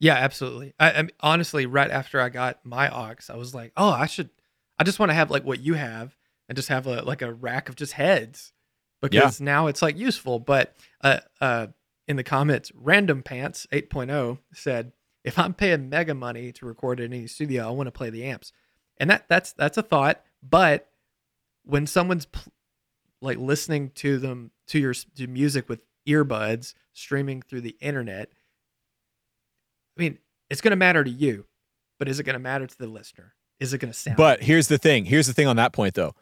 Yeah, absolutely. I, I mean, honestly, right after I got my OX, I was like, oh, I should. I just want to have like what you have and just have a like a rack of just heads because yeah. now it's like useful. But uh, uh, in the comments, Random Pants 8.0 said, if I'm paying mega money to record in any studio, I want to play the amps, and that that's that's a thought. But when someone's pl- like listening to them to your to music with earbuds streaming through the internet, I mean, it's going to matter to you, but is it going to matter to the listener? Is it going to sound? But here's the thing. Here's the thing on that point, though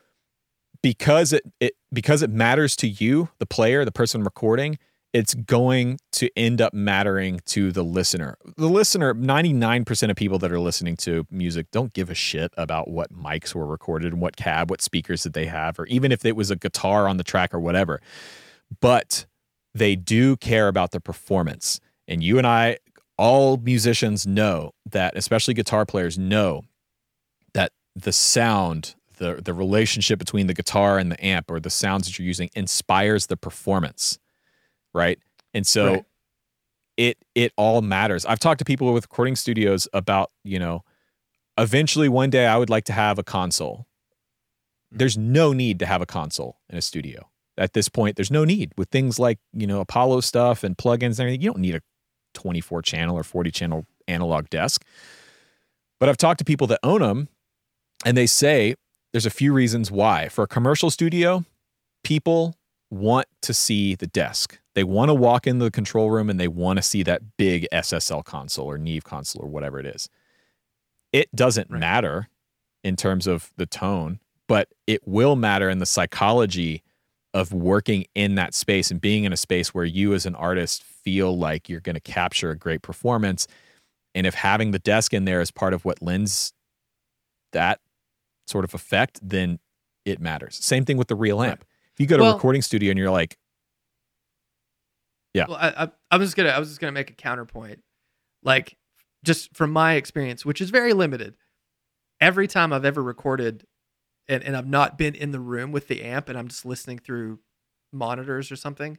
because it, it because it matters to you, the player, the person recording, it's going to end up mattering to the listener. The listener, 99% of people that are listening to music don't give a shit about what mics were recorded and what cab, what speakers did they have, or even if it was a guitar on the track or whatever. But they do care about the performance. And you and I, all musicians know that, especially guitar players know that the sound the the relationship between the guitar and the amp or the sounds that you're using inspires the performance right? And so right. it it all matters. I've talked to people with recording studios about you know eventually one day i would like to have a console. There's mm-hmm. no need to have a console in a studio. At this point there's no need. With things like you know apollo stuff and plugins and everything you don't need a 24 channel or 40 channel analog desk. But i've talked to people that own them and they say there's a few reasons why. For a commercial studio, people want to see the desk. They want to walk into the control room and they want to see that big SSL console or Neve console or whatever it is. It doesn't right. matter in terms of the tone, but it will matter in the psychology of working in that space and being in a space where you as an artist feel like you're going to capture a great performance. And if having the desk in there is part of what lends that sort of effect, then it matters. Same thing with the real amp. If you go to well, a recording studio and you're like, yeah. Well, I, I, I was just gonna I was just gonna make a counterpoint, like just from my experience, which is very limited. every time I've ever recorded and, and I've not been in the room with the amp and I'm just listening through monitors or something,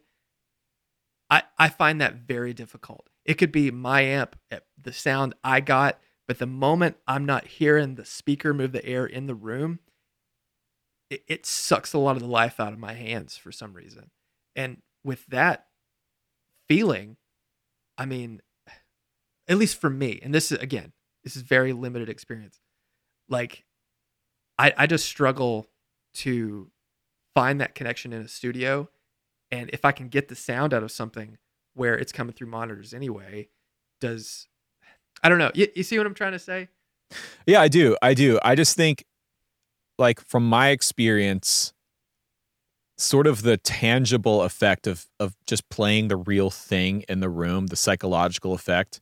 I, I find that very difficult. It could be my amp, eh, the sound I got, but the moment I'm not hearing the speaker move the air in the room, it, it sucks a lot of the life out of my hands for some reason. And with that feeling, I mean, at least for me, and this is again, this is very limited experience. Like, I I just struggle to find that connection in a studio, and if I can get the sound out of something where it's coming through monitors anyway, does I don't know. You, you see what I'm trying to say? Yeah, I do. I do. I just think, like, from my experience, sort of the tangible effect of of just playing the real thing in the room, the psychological effect,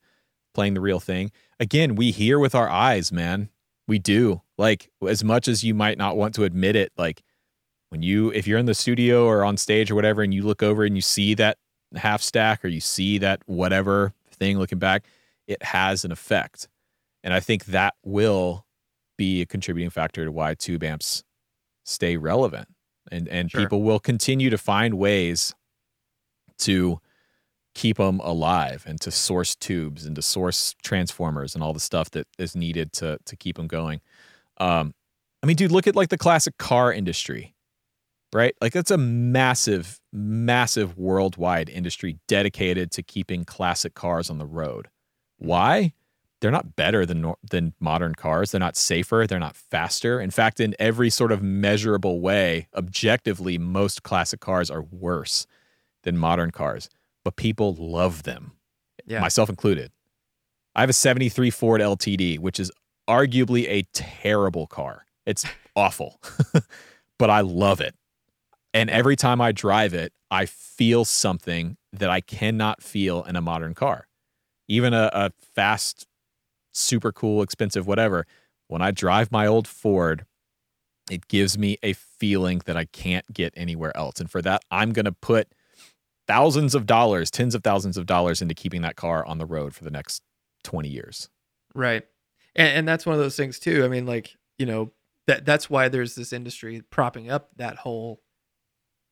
playing the real thing. Again, we hear with our eyes, man. We do. Like as much as you might not want to admit it, like when you if you're in the studio or on stage or whatever and you look over and you see that half stack or you see that whatever thing looking back, it has an effect. And I think that will be a contributing factor to why tube amps stay relevant and and Sure. people will continue to find ways to keep them alive and to source tubes and to source transformers and all the stuff that is needed to to keep them going. Um, I mean, dude, look at like the classic car industry, right? Like that's a massive, massive worldwide industry dedicated to keeping classic cars on the road. Why? They're not better than than modern cars. They're not safer. They're not faster. In fact, in every sort of measurable way, objectively, most classic cars are worse than modern cars. But people love them, Yeah. myself included. I have a 73 Ford LTD, which is arguably a terrible car. It's awful, but I love it. And every time I drive it, I feel something that I cannot feel in a modern car. Even a, a fast, super cool, expensive, whatever. When I drive my old Ford, it gives me a feeling that I can't get anywhere else. And for that, I'm going to put thousands of dollars, tens of thousands of dollars into keeping that car on the road for the next 20 years. Right. And, and that's one of those things too. I mean, like, you know, that that's why there's this industry propping up that whole,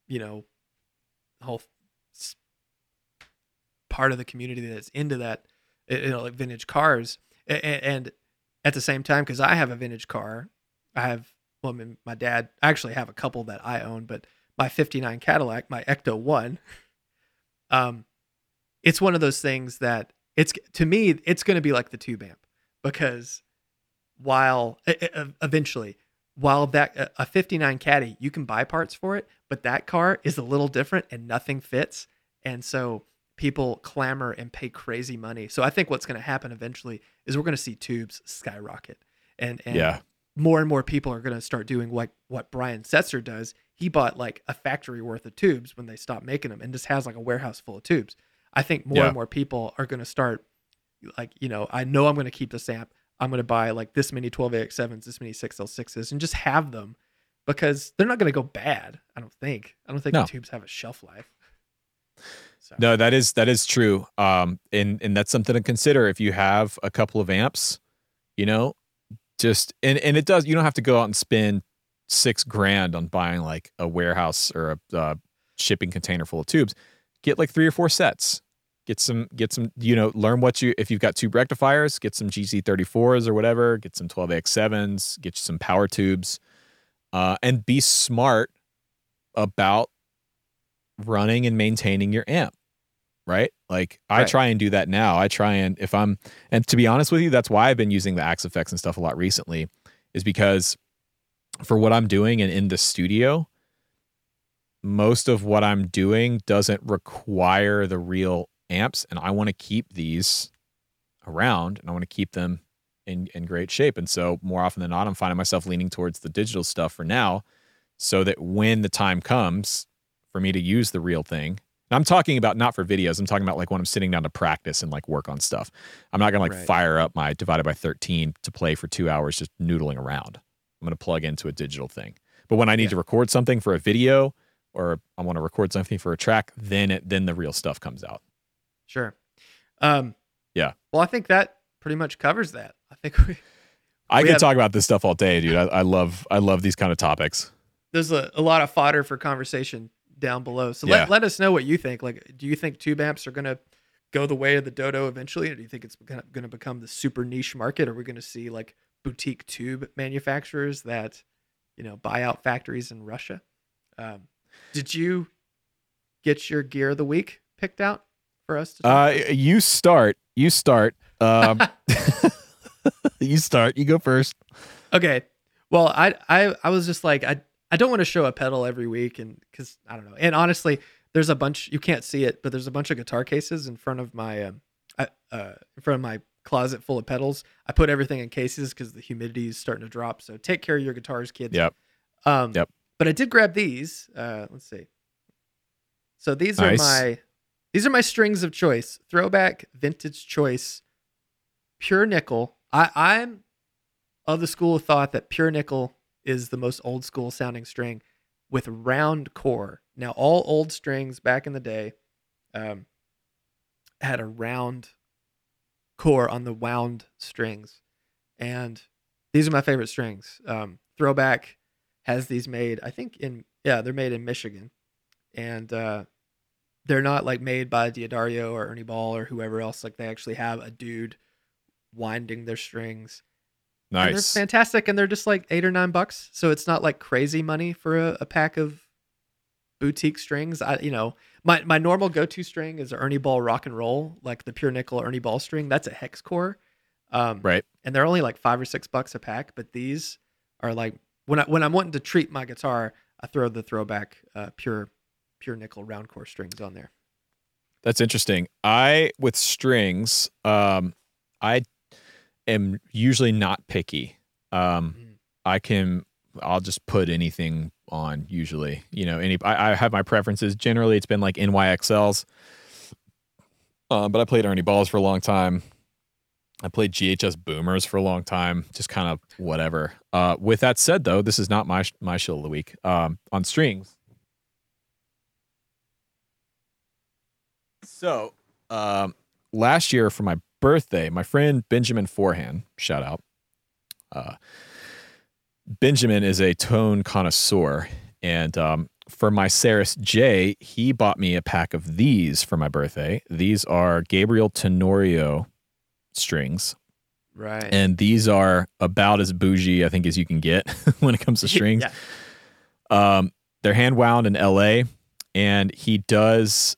you know, whole part of the community that's into that, you know, like vintage cars. And, at the same time, because I have a vintage car, I have, well, I mean, my dad I actually have a couple that I own, but my 59 Cadillac, my Ecto 1, um, it's one of those things that it's to me it's going to be like the tube amp because while eventually while that a 59 caddy you can buy parts for it but that car is a little different and nothing fits. And so people clamor and pay crazy money so i think what's going to happen eventually is we're going to see tubes skyrocket and and Yeah. more and more people are going to start doing like what Brian Setzer does. He bought like a factory worth of tubes when they stopped making them and just has like a warehouse full of tubes. I think more Yeah. and more people are going to start like, you know, I know I'm going to keep this amp. I'm going to buy like this many 12AX7s, this many 6L6s and just have them because they're not going to go bad. I don't think. I don't think No. the tubes have a shelf life. So, No, that is that is true. Um, and and that's something to consider if you have a couple of amps, you know, just and and it does. You don't have to go out and spend six grand on buying like a warehouse or a uh, shipping container full of tubes. Get like three or four sets. Get some get some. You know, learn what you if you've got tube rectifiers. Get some GZ34s or whatever. Get some 12X7s. Get you some power tubes, uh, and be smart about running and maintaining your amp right? Like i Right. try and do that now. I try and if i'm and to be honest with you that's why i've been using the Axe-Fx and stuff a lot recently is because for what i'm doing and in the studio most of what i'm doing doesn't require the real amps and i want to keep these around and i want to keep them in, in great shape. And so more often than not i'm finding myself leaning towards the digital stuff for now so that when the time comes for me to use the real thing. And I'm talking about not for videos. I'm talking about like when I'm sitting down to practice and like work on stuff. I'm not gonna like Right. fire up my divided by 13 to play for two hours just noodling around. I'm gonna plug into a digital thing. But when I need Yeah. to record something for a video or I want to record something for a track, then it then the real stuff comes out. Sure. Um, Yeah. Well, I think that pretty much covers that. I think we I We could have- talk about this stuff all day, dude. I, I love I love these kind of topics. There's a, a lot of fodder for conversation down below. So Yeah. let, let us know what you think. Like, do you think tube amps are going to go the way of the Dodo eventually? Or do you think it's going to become the super niche market? Are we going to see like boutique tube manufacturers that, you know, buy out factories in Russia? Um, did you get your gear of the week picked out for us? To Uh, you start. You start. Um, you start. You go first. Okay. Well, I I I was just like I I don't want to show a pedal every week and cuz I don't know. And honestly, there's a bunch you can't see it, but there's a bunch of guitar cases in front of my um I, uh in front of my closet full of pedals. I put everything in cases cuz the humidity is starting to drop. So take care of your guitars, kids. Yep. Um Yep. but I did grab these. Uh let's see. So these Nice. are my these are my strings of choice. Throwback vintage choice pure nickel. I I'm of the school of thought that pure nickel is the most old school sounding string with round core. Now, all old strings back in the day um, had a round core on the wound strings, and these are my favorite strings. Um, Throwback has these made, I think in yeah, they're made in Michigan, and uh, they're not like made by D'Addario or Ernie Ball or whoever else. Like they actually have a dude winding their strings. And they're Nice. fantastic, and they're just like eight or nine bucks. So it's not like crazy money for a, a pack of boutique strings. I, you know, my my normal go to string is Ernie Ball Rock and Roll, like the pure nickel Ernie Ball string. That's a hex core, um, Right. And they're only like five or six bucks a pack. But these are like when I when I'm wanting to treat my guitar, I throw the throwback uh, pure pure nickel round core strings on there. That's interesting. I with strings, um, I am usually not picky. Um, Mm. I can, I'll just put anything on. Usually, you know, any. I, I have my preferences. Generally, it's been like NYXLs. Uh, but I played Ernie Balls for a long time. I played GHS Boomers for a long time. Just kind of whatever. Uh, with that said, though, this is not my my shill of the week. Um, on strings. So, um, last year for my birthday, my friend Benjamin Forehand, shout out. Uh, Benjamin is a tone connoisseur, and um, for my Saris J, he bought me a pack of these for my birthday. These are Gabriel Tenorio strings, Right. and these are about as bougie I think as you can get when it comes to strings. yeah. Um, they're hand wound in LA, and he does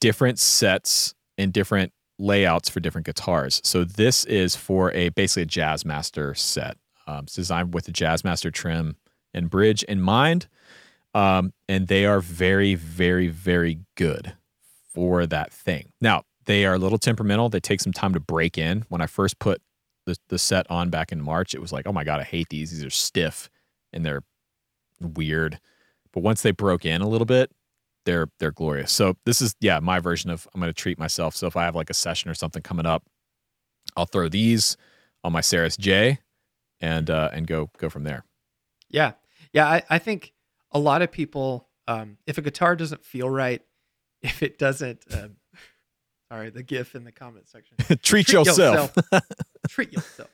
different sets and different layouts for different guitars. So this is for a basically a Jazzmaster set. Um, it's designed with the Jazzmaster trem and bridge in mind, um, and they are very, very, very good for that thing. Now they are a little temperamental. They take some time to break in. When I first put the the set on back in March, it was like, oh my god, I hate these. These are stiff and they're weird. But once they broke in a little bit, they're they're glorious. So this is yeah, my version of I'm gonna treat myself. So if I have like a session or something coming up, I'll throw these on my Saris J and uh and go go from there. Yeah. Yeah. I, I think a lot of people, um, if a guitar doesn't feel right, if it doesn't, um, sorry, the GIF in the comment section, treat, yourself. treat yourself.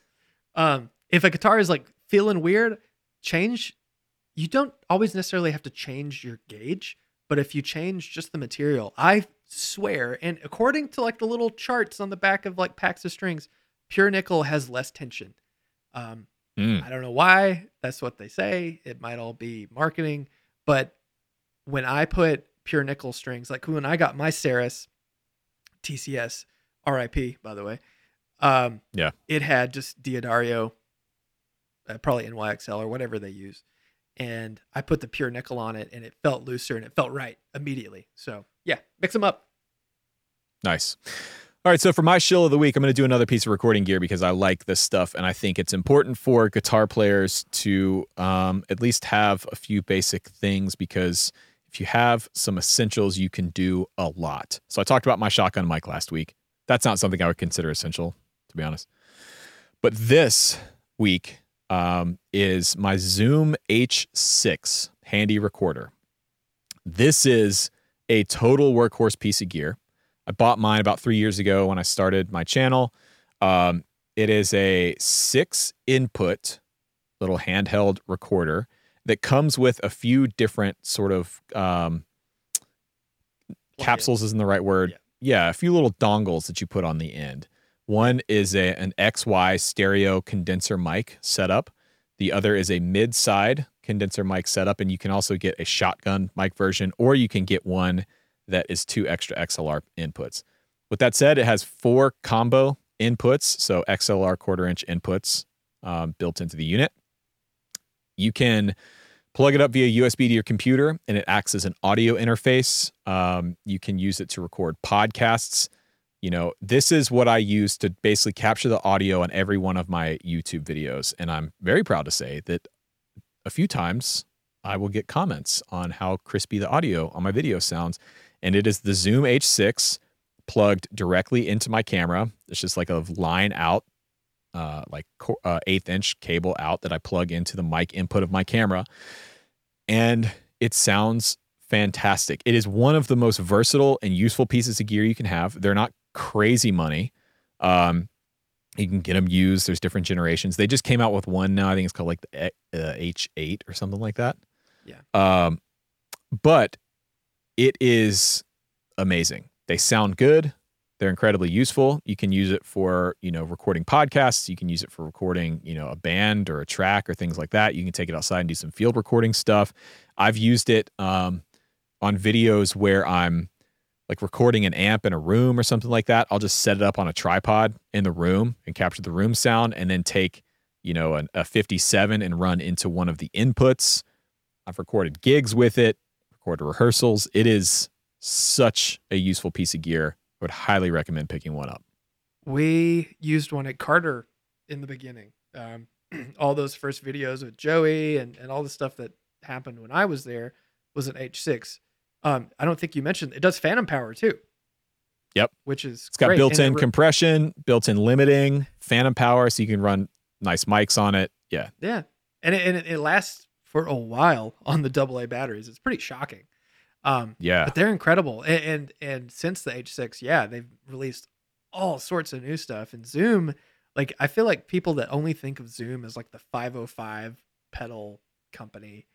Um, if a guitar is like feeling weird, change. You don't always necessarily have to change your gauge, but if you change just the material, I swear, and according to like the little charts on the back of like packs of strings, pure nickel has less tension. Um, Mm, I don't know why. That's what they say. It might all be marketing. But when I put pure nickel strings, like when I got my Saris TCS, RIP, by the way, um, Yeah. it had just D'Addario, uh, probably NYXL or whatever they use. And I put the pure nickel on it and it felt looser and it felt right immediately. So, yeah, mix them up. Nice. All right, so for my shill of the week, I'm going to do another piece of recording gear because I like this stuff, and I think it's important for guitar players to um, at least have a few basic things because if you have some essentials, you can do a lot. So I talked about my shotgun mic last week. That's not something I would consider essential, to be honest. But this week um, is my Zoom H6 handy recorder. This is a total workhorse piece of gear. I bought mine about three years ago when I started my channel. Um, It is a six input little handheld recorder that comes with a few different sort of um, capsules isn't the right word. Yeah. Yeah. a few little dongles that you put on the end. One is a an XY stereo condenser mic setup. The other is a mid side condenser mic setup, and you can also get a shotgun mic version, or you can get one that is two extra XLR inputs. With that said, it has four combo inputs, so XLR quarter inch inputs um, built into the unit. You can plug it up via USB to your computer, and it acts as an audio interface. Um, you can use it to record podcasts. You know, this is what I use to basically capture the audio on every one of my YouTube videos. And I'm very proud to say that a few times I will get comments on how crispy the audio on my video sounds. And it is the Zoom H6 plugged directly into my camera. It's just like a line out, uh, like uh, eighth inch cable out that I plug into the mic input of my camera. And it sounds fantastic. It is one of the most versatile and useful pieces of gear you can have. They're not crazy money. Um, you can get them used. There's different generations. They just came out with one now. I think it's called like the uh, H8 or something like that. Yeah. Um, but it is amazing. They sound good. They're incredibly useful. You can use it for, you know, recording podcasts. You can use it for recording, you know, a band or a track or things like that. You can take it outside and do some field recording stuff. I've used it um, on videos where I'm like recording an amp in a room or something like that. I'll just set it up on a tripod in the room and capture the room sound and then take, you know, an, a 57 and run into one of the inputs. I've recorded gigs with it, recorded rehearsals. It is such a useful piece of gear. I would highly recommend picking one up. We used one at Carter in the beginning. Um, all those first videos with Joey and, and all the stuff that happened when I was there was an H6. Um, I don't think you mentioned it does phantom power too. Yep. Which is It's got great. Built-in compression, built-in limiting, phantom power, so you can run nice mics on it. Yeah, Yeah, and it, and it, it lasts for a while on the AA batteries. It's pretty shocking. Um, yeah, but they're incredible. And, and and since the H6, yeah, they've released all sorts of new stuff. And Zoom, like I feel like people that only think of Zoom as like the 505 pedal company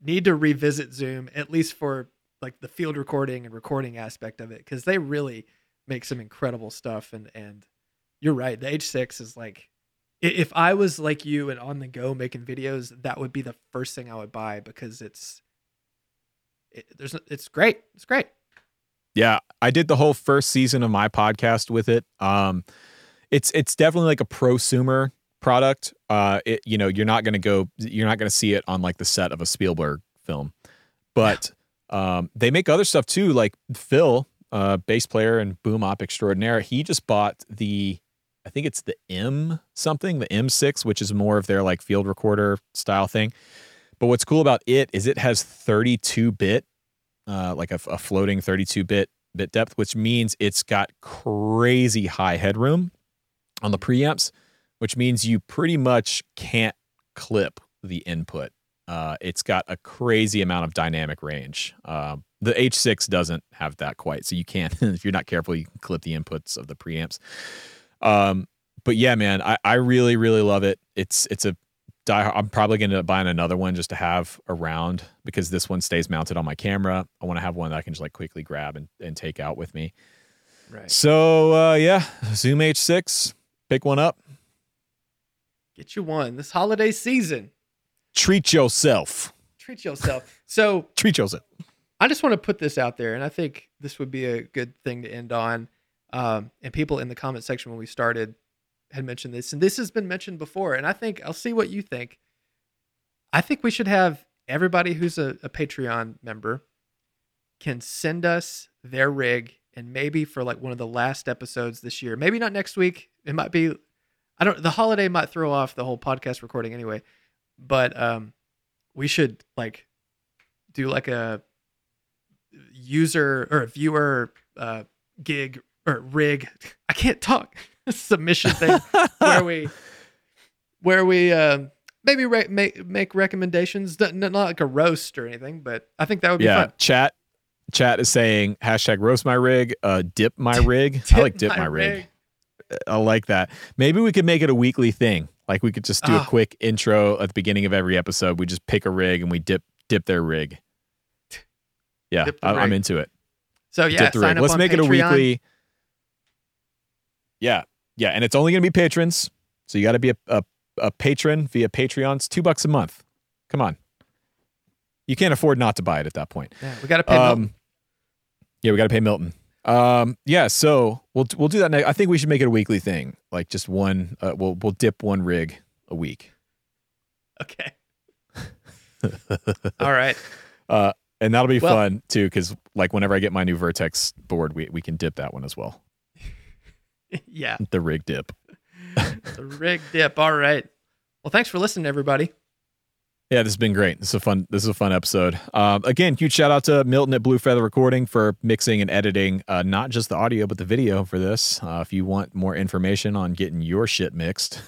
need to revisit Zoom at least for like the field recording and recording aspect of it because they really make some incredible stuff. And and you're right, the H6 is like if I was like you and on the go making videos, that would be the first thing I would buy because it's it, there's it's great. It's great. yeah. I did the whole first season of my podcast with it. Um, it's it's definitely like a prosumer product. Uh, it you know you're not gonna go, you're not gonna see it on like the set of a Spielberg film, but um, they make other stuff too. Like Phil, uh, bass player and boom op extraordinaire, he just bought the I think it's the M something, the M6, which is more of their like field recorder style thing. But what's cool about it is it has 32 bit, uh, like a, a floating 32 bit bit depth, which means it's got crazy high headroom on the preamps, which means you pretty much can't clip the input. Uh, it's got a crazy amount of dynamic range. Um, the H6 doesn't have that quite, so you can't. if you're not careful, you can clip the inputs of the preamps. Um, but yeah, man, I, I really really love it. It's it's a die. I'm probably going to end up buying another one just to have around because this one stays mounted on my camera. I want to have one that I can just like quickly grab and, and take out with me. Right. So uh, yeah, Zoom H6, pick one up. Get you one this holiday season. Treat yourself. Treat yourself. so Treat yourself. I just want to put this out there, and I think this would be a good thing to end on. Um, and people in the comment section when we started had mentioned this, and this has been mentioned before. And I think I'll see what you think. I think we should have everybody who's a, a Patreon member can send us their rig, and maybe for like one of the last episodes this year, maybe not next week. It might be, I don't. The holiday might throw off the whole podcast recording anyway, but um, we should like do like a user or a viewer uh, gig or rig. I can't talk submission thing where we where we uh, maybe re- make make recommendations. Not, not like a roast or anything, but I think that would be Yeah, fun. chat. Chat is saying hashtag roast my rig, uh, dip my rig. I like dip my, rig. I like that. Maybe we could make it a weekly thing. Like we could just do a Ah. quick intro at the beginning of every episode. We just pick a rig and we dip dip their rig. Yeah, the I, I'm into it. So yeah, dip the sign rig. up Let's make it a weekly. Yeah, yeah, and it's only going to be patrons, so you got to be a, a a patron via Patreon. It's two bucks a month. Come on, you can't afford not to buy it at that point. Yeah, we got to pay Milton. Um, yeah, we got to pay Milton. Um, yeah, so we'll we'll do that. Next. I think we should make it a weekly thing, like just one. Uh, we'll we'll dip one rig a week, Okay. All right. uh, and that'll be Well- fun too. Because like whenever I get my new Vertex board, we we can dip that one as well. yeah. The rig dip. The rig dip. All right. Well, thanks for listening, everybody. Yeah, this has been great. This is a fun. This is a fun episode. Um, again, huge shout out to Milton at Blue Feather Recording for mixing and editing, uh, not just the audio but the video for this. Uh, if you want more information on getting your shit mixed,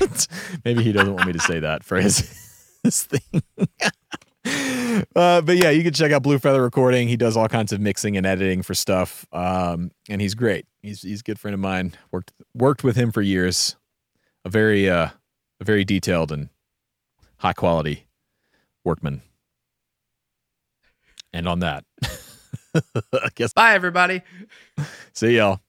maybe he doesn't want me to say that for his, his thing. uh, but yeah, you can check out Blue Feather Recording. He does all kinds of mixing and editing for stuff, um, and he's great. He's he's a good friend of mine. worked worked with him for years. A very uh, a very detailed and high quality workman. And on that, I guess Bye, everybody. see y'all.